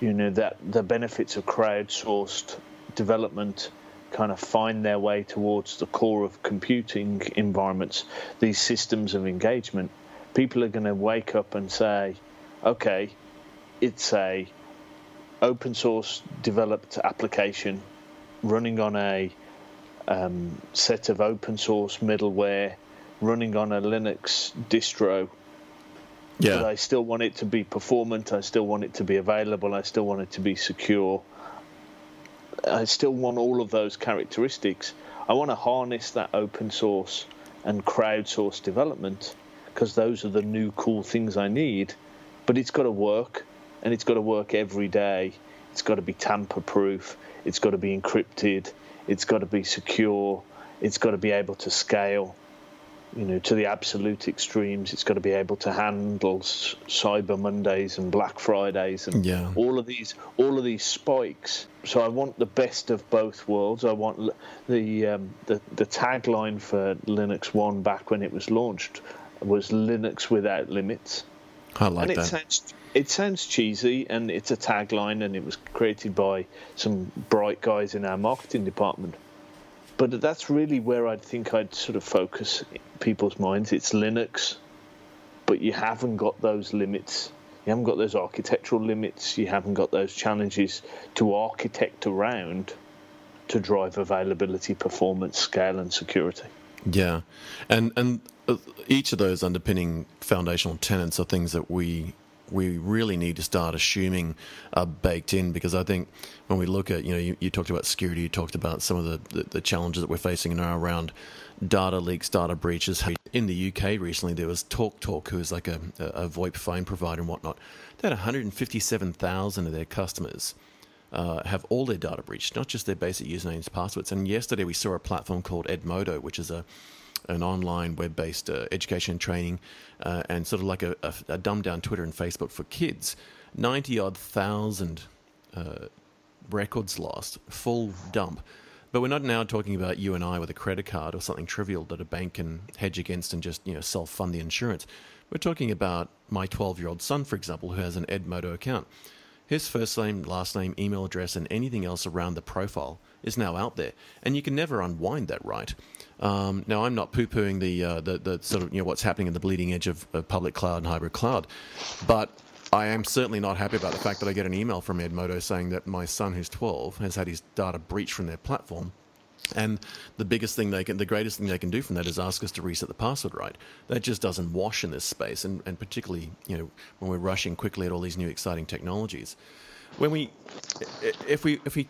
you know, that the benefits of crowdsourced development kind of find their way towards the core of computing environments, these systems of engagement, people are going to wake up and say, okay, it's a open source developed application running on a um, set of open source middleware, running on a Linux distro. Yeah. But I still want it to be performant. I still want it to be available. I still want it to be secure. I still want all of those characteristics. I want to harness that open source and crowdsource development because those are the new cool things I need. But it's got to work, and it's got to work every day. It's got to be tamper proof. It's got to be encrypted. It's got to be secure. It's got to be able to scale you know, to the absolute extremes. It's got to be able to handle Cyber Mondays and Black Fridays and yeah. all of these all of these spikes. So I want the best of both worlds. I want the um, the, the tagline for LinuxONE back when it was launched was Linux without limits. I like and it that. Sounds, it sounds cheesy, and it's a tagline, and it was created by some bright guys in our marketing department but that's really where I'd think I'd sort of focus people's minds. It's Linux, but you haven't got those limits. You haven't got those architectural limits. You haven't got those challenges to architect around to drive availability, performance, scale, and security. Yeah, and and uh, each of those underpinning foundational tenets are things that we we really need to start assuming are baked in because I think when we look at, you know, you, you talked about security, you talked about some of the, the, the challenges that we're facing now around data leaks, data breaches. In the UK recently, there was TalkTalk, who is like a, a VoIP phone provider and whatnot. They had 157,000 of their customers uh, have all their data breached, not just their basic usernames, passwords. And yesterday we saw a platform called Edmodo, which is a an online web-based uh, education and training, uh, and sort of like a, a, a dumbed-down Twitter and Facebook for kids. Ninety odd thousand uh, records lost, full dump. But we're not now talking about you and I with a credit card or something trivial that a bank can hedge against and just you know self-fund the insurance. We're talking about my 12-year-old son, for example, who has an Edmodo account. His first name, last name, email address, and anything else around the profile is now out there, and you can never unwind that right. Um, now, I'm not poo-pooing the, uh, the, the sort of you know what's happening in the bleeding edge of, of public cloud and hybrid cloud, but I am certainly not happy about the fact that I get an email from Edmodo saying that my son, who's 12, has had his data breached from their platform. And the biggest thing they can, the greatest thing they can do from that is ask us to reset the password right. That just doesn't wash in this space, and, and particularly, you know, when we're rushing quickly at all these new exciting technologies. When we, if we, if we,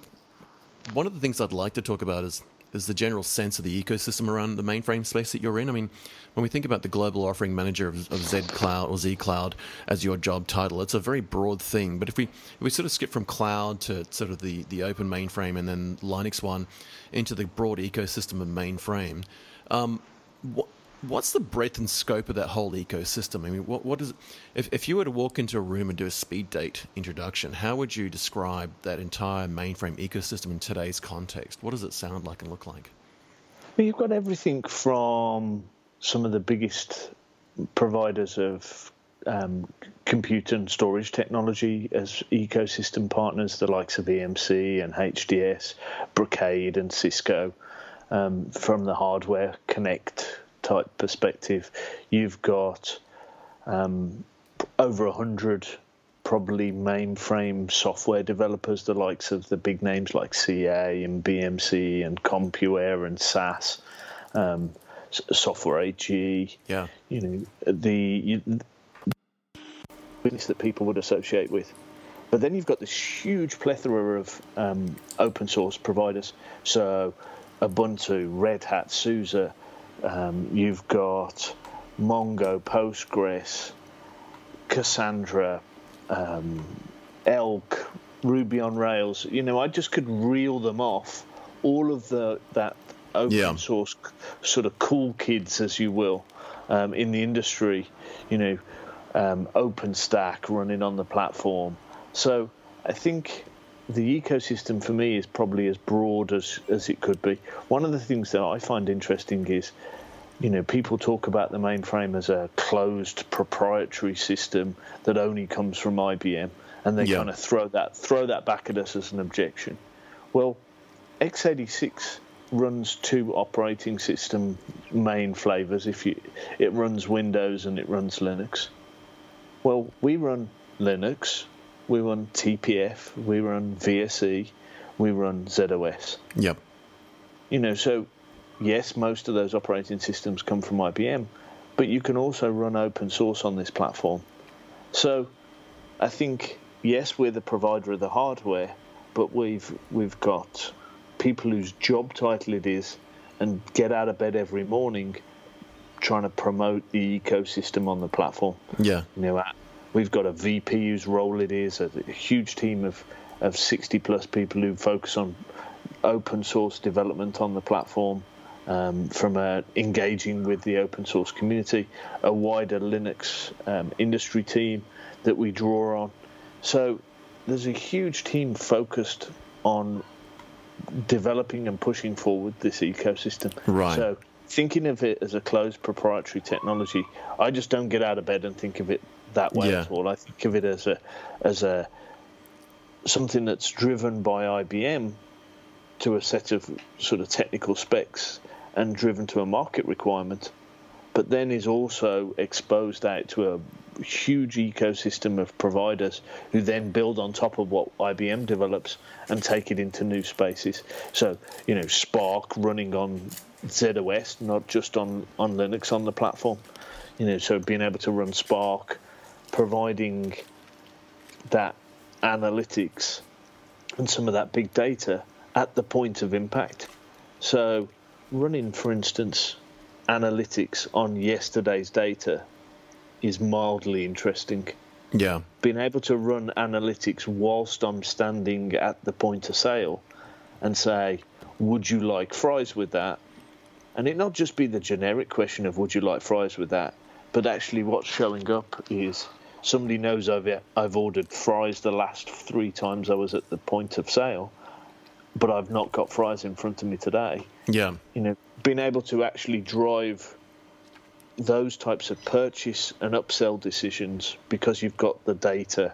one of the things I'd like to talk about is is the general sense of the ecosystem around the mainframe space that you're in. I mean, when we think about the global offering manager of, of Z Cloud or Z Cloud as your job title, it's a very broad thing. But if we if we sort of skip from cloud to sort of the the open mainframe and then LinuxONE into the broad ecosystem of mainframe, um, what what's the breadth and scope of that whole ecosystem? I mean, what what is if if you were to walk into a room and do a speed date introduction, how would you describe that entire mainframe ecosystem in today's context? What does it sound like and look like? Well, you've got everything from some of the biggest providers of um, compute and storage technology as ecosystem partners, the likes of EMC and HDS, Brocade and Cisco. Um, from the hardware connect type perspective, you've got um, over a hundred probably mainframe software developers, the likes of the big names like CA and BMC and Compuware and SAS, um, Software AG. Yeah, you know the you, that people would associate with. But then you've got this huge plethora of um, open source providers. So Ubuntu, Red Hat, SUSE, um, you've got Mongo, Postgres, Cassandra, um, Elk, Ruby on Rails. You know, I just could reel them off. All of the that open yeah. source sort of cool kids, as you will, um, in the industry. You know, um, OpenStack running on the platform. So I think the ecosystem for me is probably as broad as, as it could be. One of the things that I find interesting is, you know, people talk about the mainframe as a closed proprietary system that only comes from IBM, and they yeah. kind of throw that throw that back at us as an objection. Well, x86 runs two operating system main flavors. If you, it runs Windows and it runs Linux. Well, we run Linux, we run TPF, we run VSE, we run ZOS. Yep. You know, so yes, most of those operating systems come from IBM, but you can also run open source on this platform. So I think yes, we're the provider of the hardware, but we've we've got people whose job title it is and get out of bed every morning trying to promote the ecosystem on the platform. Yeah. You know, we've got a VP whose role it is, a, a huge team of, of 60 plus people who focus on open source development on the platform. Um, from uh, engaging with the open source community, a wider Linux um, industry team that we draw on. So there's a huge team focused on developing and pushing forward this ecosystem. Right. So thinking of it as a closed proprietary technology, I just don't get out of bed and think of it that way yeah. at all. I think of it as a as a something that's driven by IBM to a set of sort of technical specs and driven to a market requirement, but then is also exposed out to a huge ecosystem of providers who then build on top of what IBM develops and take it into new spaces. So, you know, Spark running on ZOS, not just on, on Linux on the platform. You know, so being able to run Spark, providing that analytics and some of that big data at the point of impact. So, running, for instance, analytics on yesterday's data is mildly interesting. Yeah. Being able to run analytics whilst I'm standing at the point of sale and say, would you like fries with that? And it not just be the generic question of would you like fries with that, but actually what's showing up is somebody knows I've I've ordered fries the last three times I was at the point of sale, but I've not got fries in front of me today. Yeah. You know, being able to actually drive those types of purchase and upsell decisions because you've got the data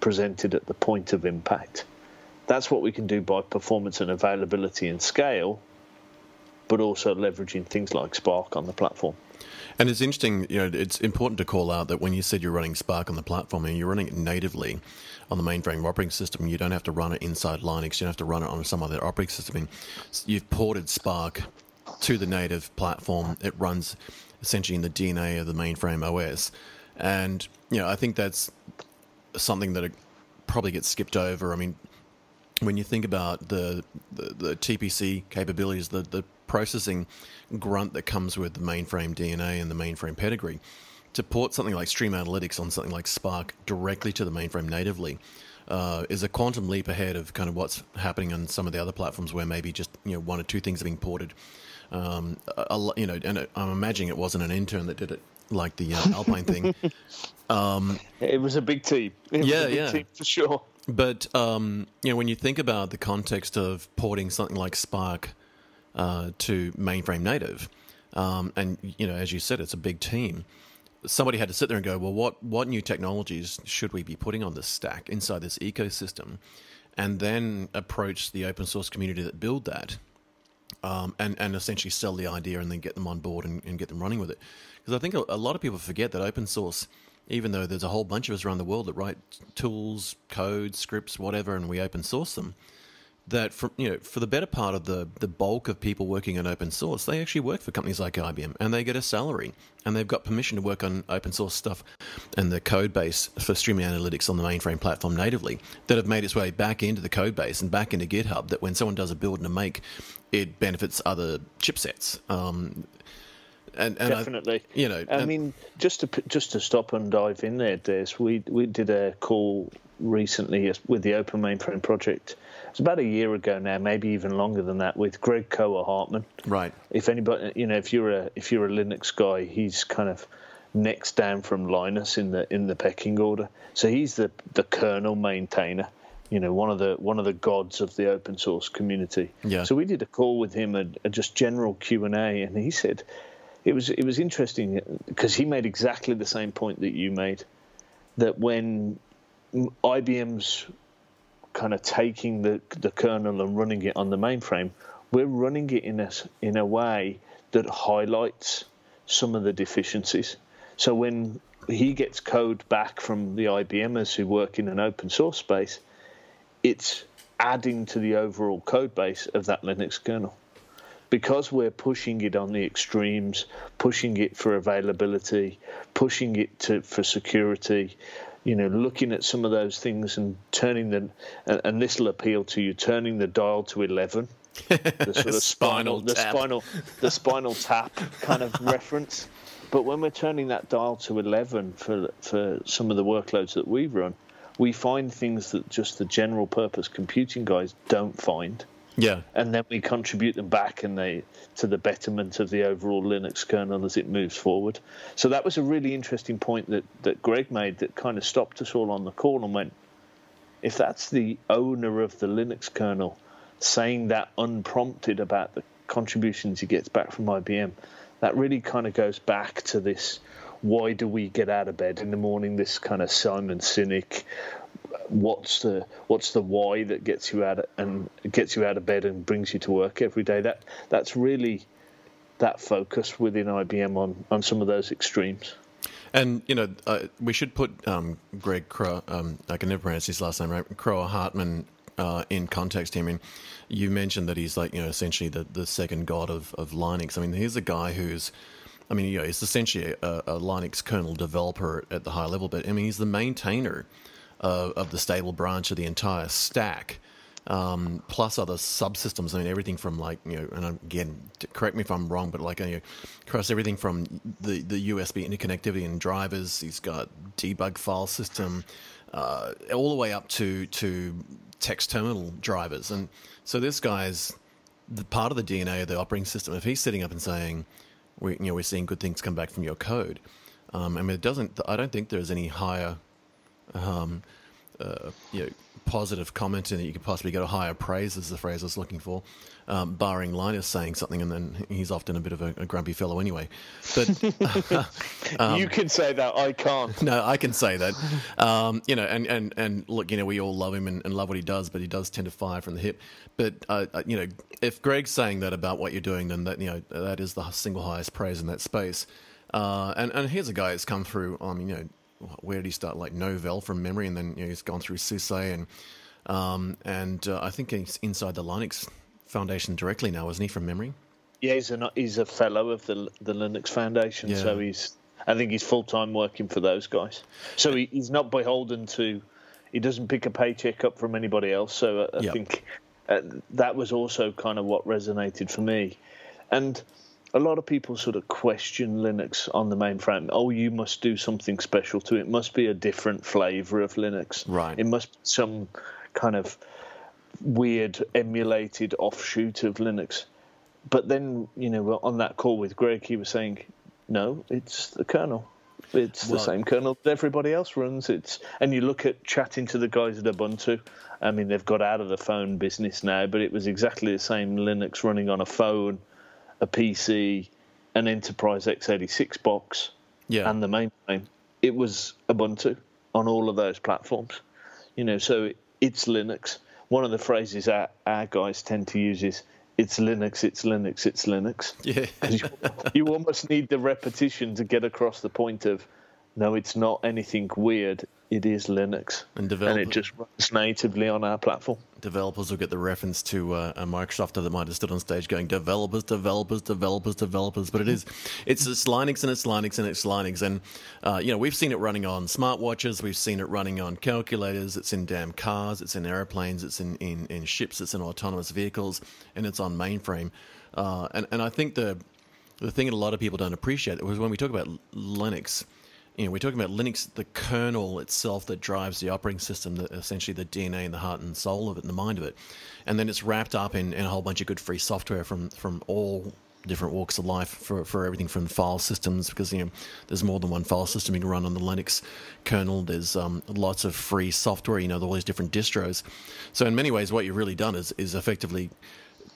presented at the point of impact. That's what we can do by performance and availability and scale, but also leveraging things like Spark on the platform. And it's interesting, you know, it's important to call out that when you said you're running Spark on the platform and you're running it natively on the mainframe operating system, you don't have to run it inside Linux, you don't have to run it on some other operating system. You've ported Spark to the native platform. It runs essentially in the DNA of the mainframe OS. And, you know, I think that's something that probably gets skipped over. I mean, when you think about the, the, the TPC capabilities, the, the processing grunt that comes with the mainframe DNA and the mainframe pedigree, to port something like Stream Analytics on something like Spark directly to the mainframe natively uh, is a quantum leap ahead of kind of what's happening on some of the other platforms where maybe just you know one or two things are being ported. Um, a, you know, and I'm imagining it wasn't an intern that did it like the uh, Alpine thing. Um, it was a big team. It yeah, big yeah, team for sure. But um, you know, when you think about the context of porting something like Spark uh, to mainframe native, um, and you know, as you said, it's a big team. Somebody had to sit there and go, well, what what new technologies should we be putting on this stack inside this ecosystem, and then approach the open source community that build that, um, and and essentially sell the idea and then get them on board and, and get them running with it. Because I think a, a lot of people forget that open source even though there's a whole bunch of us around the world that write tools, code, scripts, whatever, and we open source them, that for you know for the better part of the the bulk of people working on open source, they actually work for companies like IBM and they get a salary and they've got permission to work on open source stuff and the code base for streaming analytics on the mainframe platform natively that have made its way back into the code base and back into GitHub. That when someone does a build and a make, it benefits other chipsets. Um, and, and definitely, I, you know, I mean, just to just to stop and dive in there, Dez, we we did a call recently with the Open Mainframe project. It's about a year ago now, maybe even longer than that, with Greg Kroah-Hartman. Right. If anybody, you know, if you're a if you're a Linux guy, he's kind of next down from Linus in the in the pecking order. So he's the the kernel maintainer you know one of the one of the gods of the open source community. Yeah. So we did a call with him, a, a just general Q and A, and he said it was it was interesting because he made exactly the same point that you made that when IBM's kind of taking the the kernel and running it on the mainframe, we're running it in a in a way that highlights some of the deficiencies. So when he gets code back from the IBMers who work in an open source space, it's adding to the overall code base of that Linux kernel because we're pushing it on the extremes, pushing it for availability, pushing it to for security, you know, looking at some of those things and turning them, and, and this will appeal to you, turning the dial to eleven. The sort of spinal, spinal the spinal, the spinal tap kind of reference. But when we're turning that dial to 11 for for some of the workloads that we run, we find things that just the general purpose computing guys don't find. Yeah. And then we contribute them back and they to the betterment of the overall Linux kernel as it moves forward. So that was a really interesting point that, that Greg made that kind of stopped us all on the call and went, if that's the owner of the Linux kernel saying that unprompted about the contributions he gets back from IBM, that really kind of goes back to this why do we get out of bed in the morning? This kind of Simon Sinek, what's the what's the why that gets you out of, and gets you out of bed and brings you to work every day? That that's really that focus within IBM on on some of those extremes. And you know, uh, we should put um, Greg Kroah. Um, I can never pronounce his last name right. Kroah-Hartman uh, in context. I mean, you mentioned that he's like you know essentially the, the second god of, of Linux. I mean, he's a guy who's I mean, you know, he's essentially a, a Linux kernel developer at the high level, but I mean, he's the maintainer of, of the stable branch of the entire stack. Um, plus other subsystems. I mean, everything from like you know, and again, correct me if I'm wrong, but like you know, across everything from the the USB interconnectivity and drivers. He's got debug file system, uh, all the way up to to text terminal drivers. And so this guy's the part of the DNA of the operating system. If he's sitting up and saying, "We, you know, we're seeing good things come back from your code," um, I mean, it doesn't. I don't think there's any higher. Um, uh, you know, positive commenting that you could possibly get a higher praise is the phrase I was looking for, um, barring Linus saying something, and then he's often a bit of a, a grumpy fellow anyway. But um, you can say that I can't. No, I can say that. Um, you know, and, and, and look, you know, we all love him and, and, love what he does, but he does tend to fire from the hip. But uh, uh, you know, if Greg's saying that about what you're doing, then that you know that is the single highest praise in that space. Uh, and and here's a guy that's come through. I mean, you know where did he start? Like Novell from memory, and then you know, he's gone through SUSE and um, and uh, I think he's inside the Linux Foundation directly now, isn't he? From memory. Yeah, he's a he's a fellow of the the Linux Foundation, yeah. so he's I think he's full time working for those guys. So he, he's not beholden to. He doesn't pick a paycheck up from anybody else. So I, I yep. think uh, that was also kind of what resonated for me, and a lot of people sort of question Linux on the mainframe. Oh, you must do something special to it. it must be a different flavor of Linux. Right. It must be some kind of weird emulated offshoot of Linux. But then, you know, on that call with Greg, he was saying, no, it's the kernel. It's the same kernel that everybody else runs. It's and you look at chatting to the guys at Ubuntu. I mean, they've got out of the phone business now, but it was exactly the same Linux running on a phone a PC, an enterprise x86 box, yeah. and the mainframe. It was Ubuntu on all of those platforms. You know, so it's Linux. One of the phrases our, our guys tend to use is it's Linux, it's Linux, it's Linux. Yeah. you, you almost need the repetition to get across the point of no, it's not anything weird it is Linux, and, and, it just runs natively on our platform. Developers will get the reference to uh, a Microsoft that might have stood on stage going developers, developers, developers, developers. But it is, it's, it's Linux and it's Linux and it's Linux, and uh, you know we've seen it running on smartwatches, we've seen it running on calculators, it's in damn cars, it's in airplanes, it's in, in, in ships, it's in autonomous vehicles, and it's on mainframe. Uh, and and I think the the thing that a lot of people don't appreciate was when we talk about Linux you know, we're talking about Linux, the kernel itself that drives the operating system, the, essentially the DNA and the heart and soul of it, and the mind of it, and then it's wrapped up in, in a whole bunch of good free software from from all different walks of life for, for everything from file systems because you know there's more than one file system you can run on the Linux kernel. There's um, lots of free software. You know, all these different distros. So in many ways, what you've really done is is effectively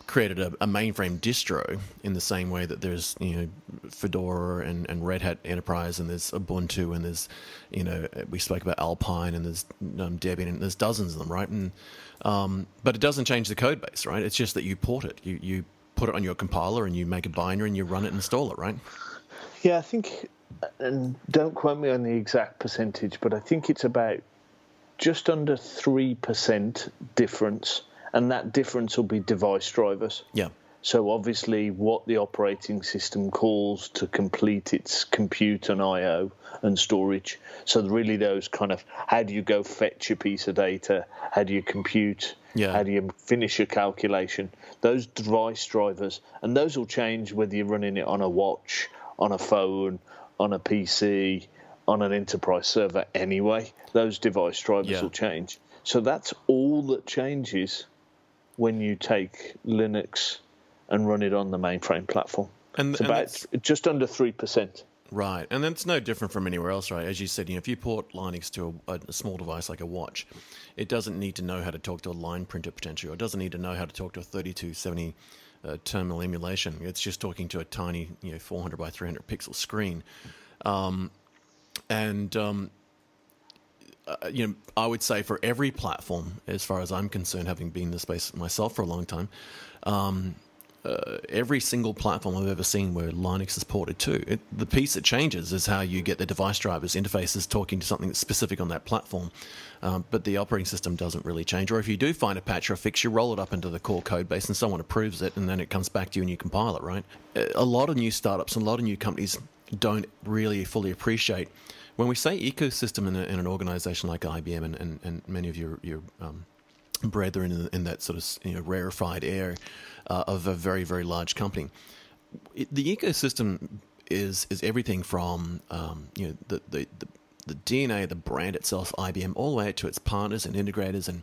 created a, a, mainframe distro in the same way that there's you know Fedora and, and Red Hat Enterprise and there's Ubuntu and there's you know we spoke about Alpine and there's um, Debian and there's dozens of them right? And um, but it doesn't change the code base right? It's just that you port it. You you put it on your compiler and you make a binary and you run it and install it right? Yeah I think and don't quote me on the exact percentage but I think it's about just under three percent difference and that difference will be device drivers. Yeah. So obviously, what the operating system calls to complete its compute and I/O and storage. So really, those kind of how do you go fetch a piece of data? How do you compute? Yeah. How do you finish a calculation? Those device drivers, and those will change whether you're running it on a watch, on a phone, on a PC, on an enterprise server. Anyway, those device drivers yeah. will change. So that's all that changes when you take Linux and run it on the mainframe platform. And, it's about just under three percent. Right, and that's no different from anywhere else, right? As you said, you know, if you port Linux to a, a, small device like a watch, it doesn't need to know how to talk to a line printer potentially, or it doesn't need to know how to talk to a 3270 uh, terminal emulation. It's just talking to a tiny, you know, 400 by 300 pixel screen. Um, and um, uh, you know, I would say for every platform, as far as I'm concerned, having been in the space myself for a long time, um, uh, every single platform I've ever seen where Linux is ported to. It, the piece that changes is how you get the device drivers interfaces talking to something that's specific on that platform. Um, but the operating system doesn't really change. Or if you do find a patch or a fix, you roll it up into the core code base and someone approves it, and then it comes back to you and you compile it, right? A lot of new startups and a lot of new companies don't really fully appreciate when we say ecosystem in, a, in an organization like IBM and, and, and many of your, your um, brethren in, in, that sort of you know, rarefied air uh, of a very, very large company, it, the ecosystem is is everything from um, you know the, the, the the DNA, the brand itself, IBM, all the way to its partners and integrators and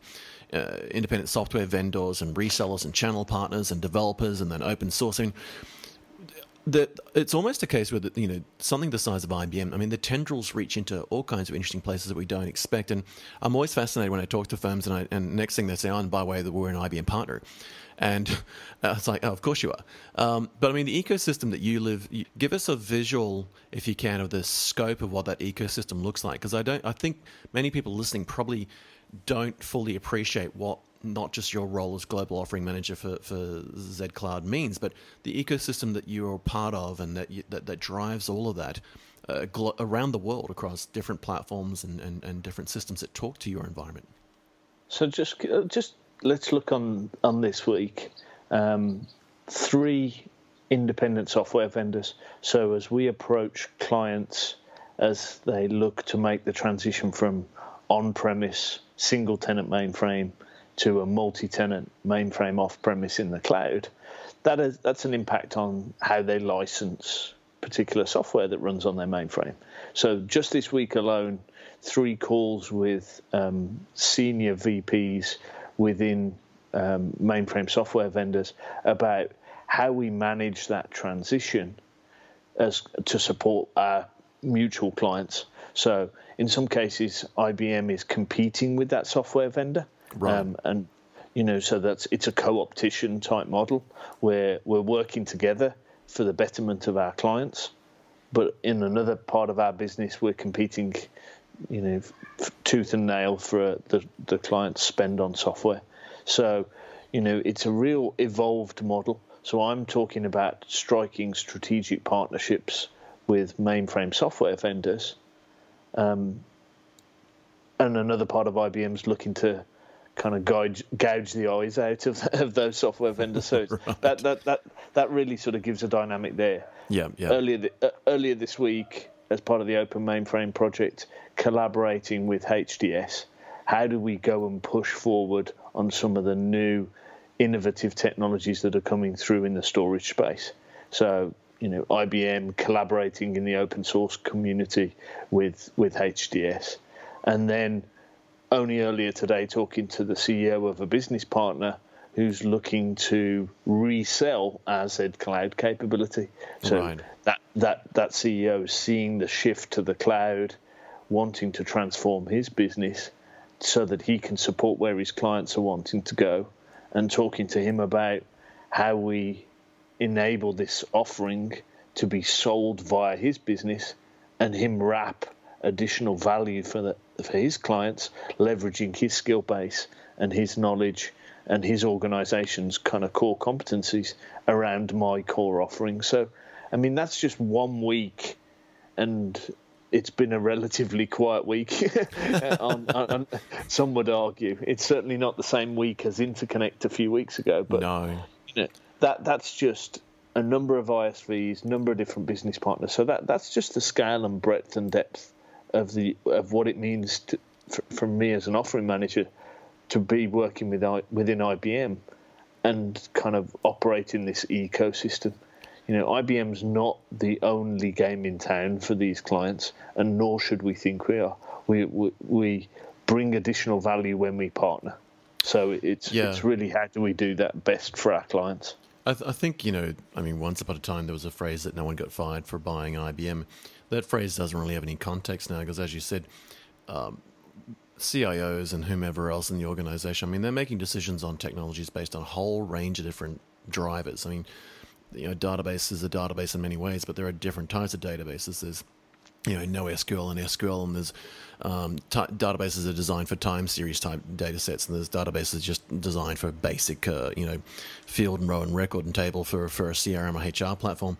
uh, independent software vendors and resellers and channel partners and developers and then open source. It's almost a case where the, you know something the size of IBM. I mean, the tendrils reach into all kinds of interesting places that we don't expect. And I'm always fascinated when I talk to firms, and, I, and next thing they say, "Oh, and by the way, that we're an IBM partner." And uh, it's like, oh, of course you are. Um, but I mean, the ecosystem that you live, you, give us a visual, if you can, of the scope of what that ecosystem looks like. Because I don't, I think many people listening probably don't fully appreciate what not just your role as global offering manager for, for Z Cloud means, but the ecosystem that you're part of and that you, that, that drives all of that uh, glo- around the world across different platforms and, and, and different systems that talk to your environment. So just uh, just let's look on on this week. Um, three independent software vendors. So as we approach clients as they look to make the transition from on-premise single tenant mainframe to a multi-tenant mainframe off-premise in the cloud, that is that's an impact on how they license particular software that runs on their mainframe. So just this week alone, three calls with um, senior VPs within um, mainframe software vendors about how we manage that transition as to support our mutual clients. So in some cases, IBM is competing with that software vendor, right. um, and you know, so that's it's a co-opetition type model where we're working together for the betterment of our clients. But in another part of our business, we're competing you know, tooth and nail for the the client's spend on software. So, you know, it's a real evolved model. So I'm talking about striking strategic partnerships with mainframe software vendors. Um, and another part of IBM's looking to kind of gouge, gouge the eyes out of, of those software vendors. So right. that, that that that really sort of gives a dynamic there. Yeah, yeah. Earlier the, uh, earlier this week, as part of the Open Mainframe project, collaborating with HDS. How do we go and push forward on some of the new innovative technologies that are coming through in the storage space? So, you know, IBM collaborating in the open source community with with HDS, and then only earlier today talking to the CEO of a business partner who's looking to resell our Z Cloud capability. So right. that that that CEO is seeing the shift to the cloud, wanting to transform his business so that he can support where his clients are wanting to go, and talking to him about how we enable this offering to be sold via his business and him wrap additional value for the, for his clients, leveraging his skill base and his knowledge and his organization's kind of core competencies around my core offering. So, I mean, that's just one week, and it's been a relatively quiet week. Uh, on, on, some would argue it's certainly not the same week as Interconnect a few weeks ago, but no. you know, that that's just a number of ISVs, number of different business partners. So that that's just the scale and breadth and depth of the of what it means to, me as an offering manager to be working with within IBM and kind of operating this ecosystem. You know, IBM's not the only game in town for these clients, and nor should we think we are. We we, we bring additional value when we partner. So it's yeah. it's really how do we do that best for our clients. I, th- I, think you know. I mean, once upon a time there was a phrase that no one got fired for buying IBM. That phrase doesn't really have any context now because, as you said, um, CIOs and whomever else in the organization, I mean, they're making decisions on technologies based on a whole range of different drivers. I mean, you know, database is a database in many ways, but there are different types of databases. There's you know NoSQL and SQL, and there's um, t- databases are designed for time series type data sets, and there's databases just designed for basic, uh, you know, field and row and record and table for, for a CRM or HR platform.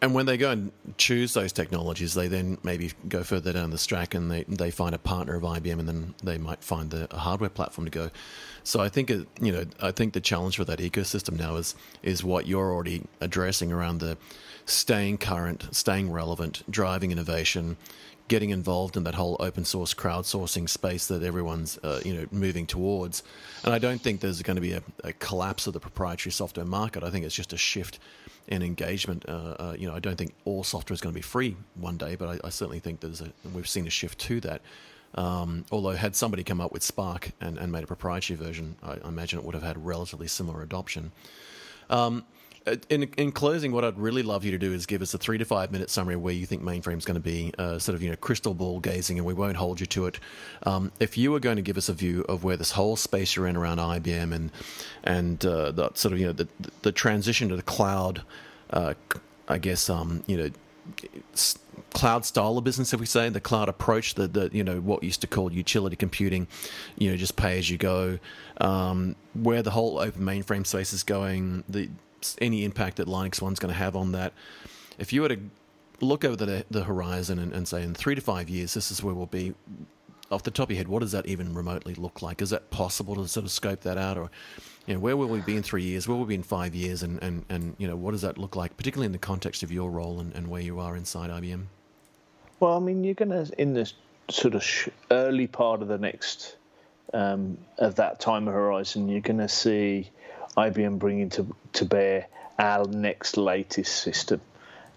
And when they go and choose those technologies, they then maybe go further down the track and they, they find a partner of IBM, and then they might find the, a hardware platform to go. So I think it, you know I think the challenge for that ecosystem now is is what you're already addressing around the staying current, staying relevant, driving innovation, getting involved in that whole open source crowdsourcing space that everyone's uh, you know moving towards. And I don't think there's going to be a, a, collapse of the proprietary software market. I think it's just a shift in engagement. Uh, uh, you know, I don't think all software is going to be free one day, but I, I certainly think there's a we've seen a shift to that. Um, although had somebody come up with Spark and, and made a proprietary version, I, I, imagine it would have had relatively similar adoption. Um, in, in closing, what I'd really love you to do is give us a three to five minute summary where you think mainframe is going to be, uh, sort of you know crystal ball gazing, and we won't hold you to it. Um, if you were going to give us a view of where this whole space you're in around IBM and and uh, the sort of you know the the transition to the cloud, uh, I guess um, you know cloud style of business, if we say the cloud approach, the, the you know what used to call utility computing, you know just pay as you go, um, where the whole open mainframe space is going, the any impact that LinuxONE's going to have on that. If you were to look over the, the horizon and, and, say in three to five years, this is where we'll be. Off the top of your head, what does that even remotely look like? Is that possible to sort of scope that out, or you know, where will we be in three years? Where will we be in five years? And, and, and you know, what does that look like, particularly in the context of your role and, and where you are inside IBM? Well, I mean, you're going to in this sort of early part of the next um, of that time horizon, you're going to see IBM bringing to, to bear our next latest system.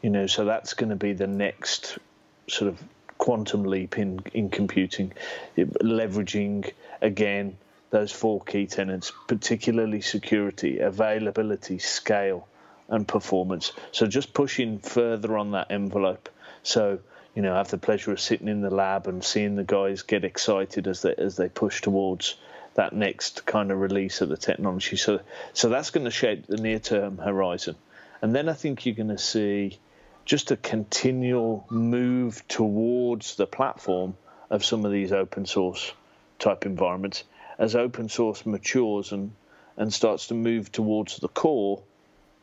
You know, so that's going to be the next sort of quantum leap in, in computing, leveraging again those four key tenets, particularly security, availability, scale, and performance. So just pushing further on that envelope. So you know, I have the pleasure of sitting in the lab and seeing the guys get excited as they as they push towards that next kind of release of the technology. So, so that's going to shape the near term horizon. And then I think you're going to see just a continual move towards the platform of some of these open source type environments. As open source matures and, and starts to move towards the core,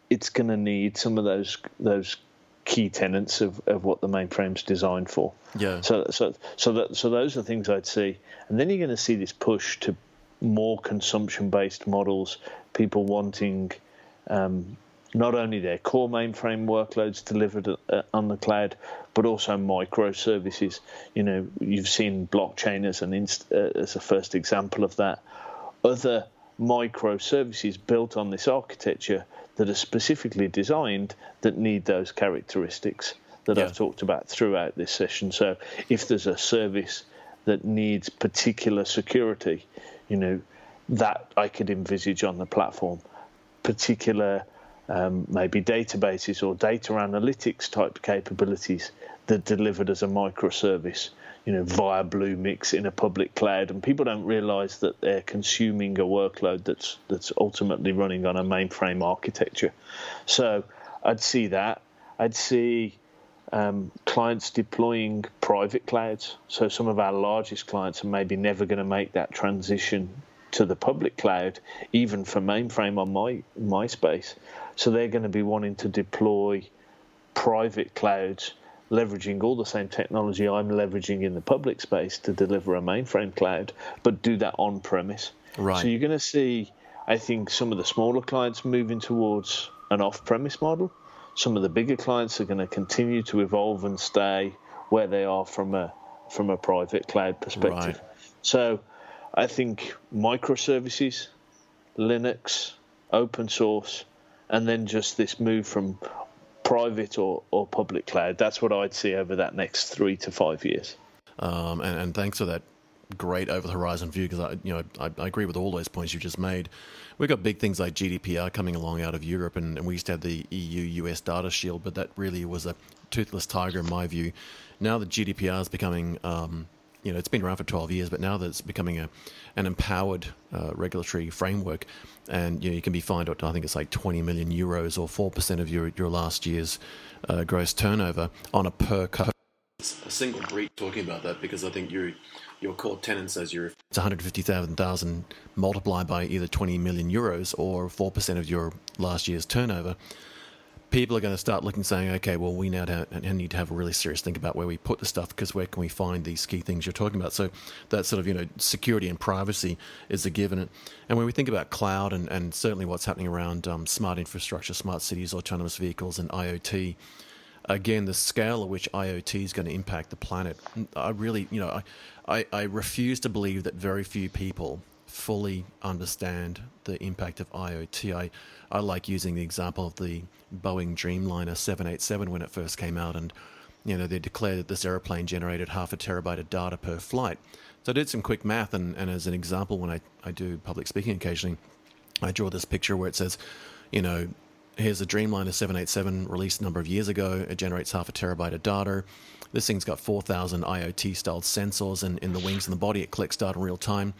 it's going to need some of those those key tenets of, of what the mainframe's designed for. Yeah. So so so that so those are things I'd see, and then you're going to see this push to more consumption based models, people wanting um, not only their core mainframe workloads delivered uh, on the cloud, but also microservices. You know, you've seen blockchain as an inst- uh, as a first example of that. Other microservices built on this architecture that are specifically designed that need those characteristics that yeah. I've talked about throughout this session. So, if there's a service that needs particular security, you know, that I could envisage on the platform. Particular, um, maybe databases or data analytics type capabilities that delivered as a microservice, you know, via Bluemix in a public cloud, and people don't realise that they're consuming a workload that's that's ultimately running on a mainframe architecture. So I'd see that. I'd see um, clients deploying private clouds. So some of our largest clients are maybe never going to make that transition to the public cloud, even for mainframe on my MySpace. So they're going to be wanting to deploy private clouds, leveraging all the same technology I'm leveraging in the public space to deliver a mainframe cloud, but do that on premise. Right. So you're going to see, I think, some of the smaller clients moving towards an off premise model some of the bigger clients are going to continue to evolve and stay where they are from a from a private cloud perspective. Right. So I think microservices, Linux, open source, and then just this move from private or, or public cloud. That's what I'd see over that next three to five years. Um, and, and, thanks for that great over the horizon view because I, you know, I, I, agree with all those points you just made. We've got big things like GDPR coming along out of Europe, and, and we used to have the EU-US data shield, but that really was a toothless tiger in my view. Now that GDPR is becoming um, you know, it's been around for 12 years, but now that it's becoming a, an empowered uh, regulatory framework, and you, know, you can be fined, I think it's like 20 million euros or 4% of your, your last year's uh, gross turnover on a per single breach talking about that because I think your your core tenant says you're it's 150,000 multiplied by either 20 million euros or 4% of your last year's turnover people are going to start looking, saying, okay, well, we now need to have a really serious think about where we put the stuff because where can we find these key things you're talking about? So that sort of, you know, security and privacy is a given. And when we think about cloud and, and certainly what's happening around um, smart infrastructure, smart cities, autonomous vehicles, and IoT, again, the scale at which IoT is going to impact the planet, I really, you know, I, I, I refuse to believe that very few people fully understand the impact of IoT. I, I like using the example of the Boeing Dreamliner 787 when it first came out, and you know they declared that this airplane generated half a terabyte of data per flight. So I did some quick math, and, and as an example, when I, I do public speaking occasionally, I draw this picture where it says, you know, here's a Dreamliner 787 released a number of years ago. It generates half a terabyte of data. This thing's got 4,000 IoT style sensors, and in the wings and the body, it collects data in real time.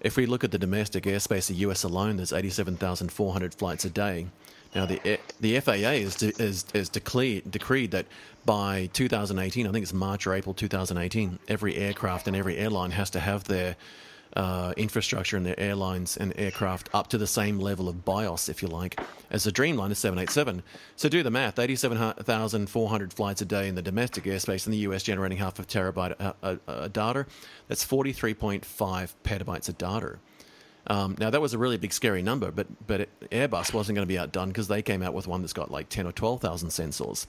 If we look at the domestic airspace the US alone, there's 87,400 flights a day. Now, the eh, the FAA is is, is declared, decreed that by 2018, I think it's March or April 2018, every aircraft and every airline has to have their uh, infrastructure and their airlines and aircraft up to the same level of BIOS, if you like, as the Dreamliner 787. So do the math 87,400 flights a day in the domestic airspace in the US, generating half a terabyte of uh, uh, data. That's 43.5 petabytes of data. Um, now that was a really big, scary number, but but Airbus wasn't going to be outdone because they came out with one that's got like ten or twelve thousand sensors.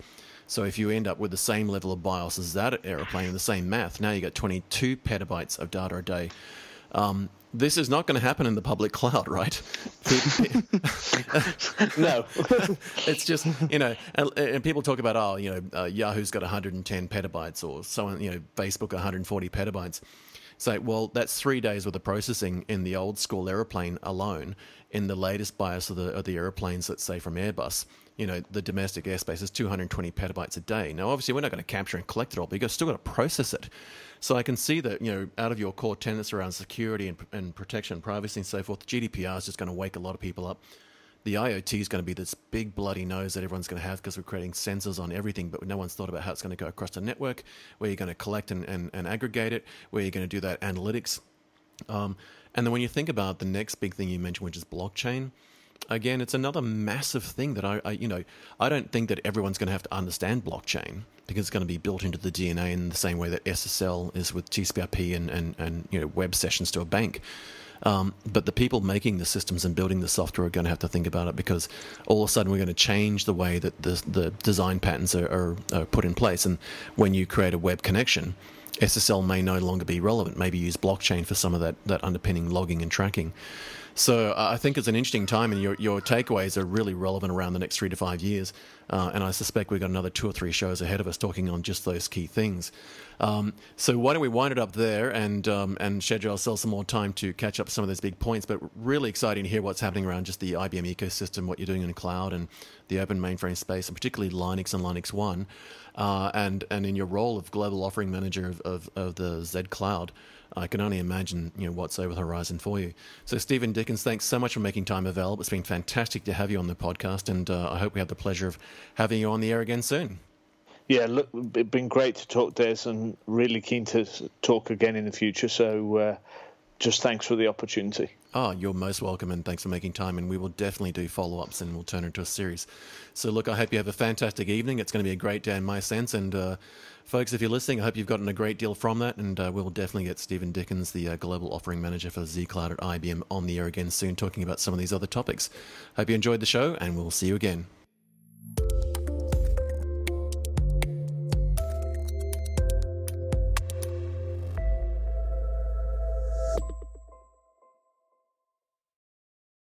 So if you end up with the same level of BIOS as that aeroplane and the same math, now you got 22 petabytes of data a day. Um, this is not going to happen in the public cloud, right? no. it's just, you know, and, and, people talk about, oh, you know, uh, Yahoo's got 110 petabytes or someone, you know, Facebook 140 petabytes. So, well, that's three days worth of processing in the old school aeroplane alone. In the latest BIOS of the, of the airplanes, let's say from Airbus, you know, the domestic airspace is 220 petabytes a day. Now, obviously, we're not going to capture and collect it all, but you've still got to process it. So I can see that, you know, out of your core tenets around security and, and protection, privacy, and so forth, GDPR is just going to wake a lot of people up. The IoT is going to be this big bloody nose that everyone's going to have because we're creating sensors on everything, but no one's thought about how it's going to go across the network, where you're going to collect and, and, and aggregate it, where you're going to do that analytics. Um, and then when you think about the next big thing you mentioned, which is blockchain, again, it's another massive thing that I, I, you know, I don't think that everyone's going to have to understand blockchain because it's going to be built into the DNA in the same way that SSL is with TCP/IP and, and, and you know web sessions to a bank. Um, but the people making the systems and building the software are going to have to think about it because all of a sudden we're going to change the way that the, the design patterns are, are, are put in place. And when you create a web connection, SSL may no longer be relevant. Maybe use blockchain for some of that, that underpinning logging and tracking. So uh, I think it's an interesting time, and your, your takeaways are really relevant around the next three to five years. Uh, and I suspect we've got another two or three shows ahead of us talking on just those key things. Um, so why don't we wind it up there and um, and schedule ourselves some more time to catch up some of those big points? But really exciting to hear what's happening around just the IBM ecosystem, what you're doing in the cloud, and the open mainframe space, and particularly Linux and LinuxONE, uh, and and in your role of global offering manager of, of, of the Z Cloud. I can only imagine you know what's over the horizon for you. So, Steven Dickens, thanks so much for making time available. It's been fantastic to have you on the podcast, and uh, I hope we have the pleasure of having you on the air again soon. Yeah, look, it's been great to talk, Dez, and really keen to talk again in the future. So, uh, just thanks for the opportunity. Oh, you're most welcome, and thanks for making time. And we will definitely do follow ups, and we'll turn it into a series. So, look, I hope you have a fantastic evening. It's going to be a great day in my sense, and. Uh, Folks, if you're listening, I hope you've gotten a great deal from that, and uh, we'll definitely get Steven Dickens, the uh, Global Offering Manager for zCloud at IBM, on the air again soon, talking about some of these other topics. Hope you enjoyed the show, and we'll see you again.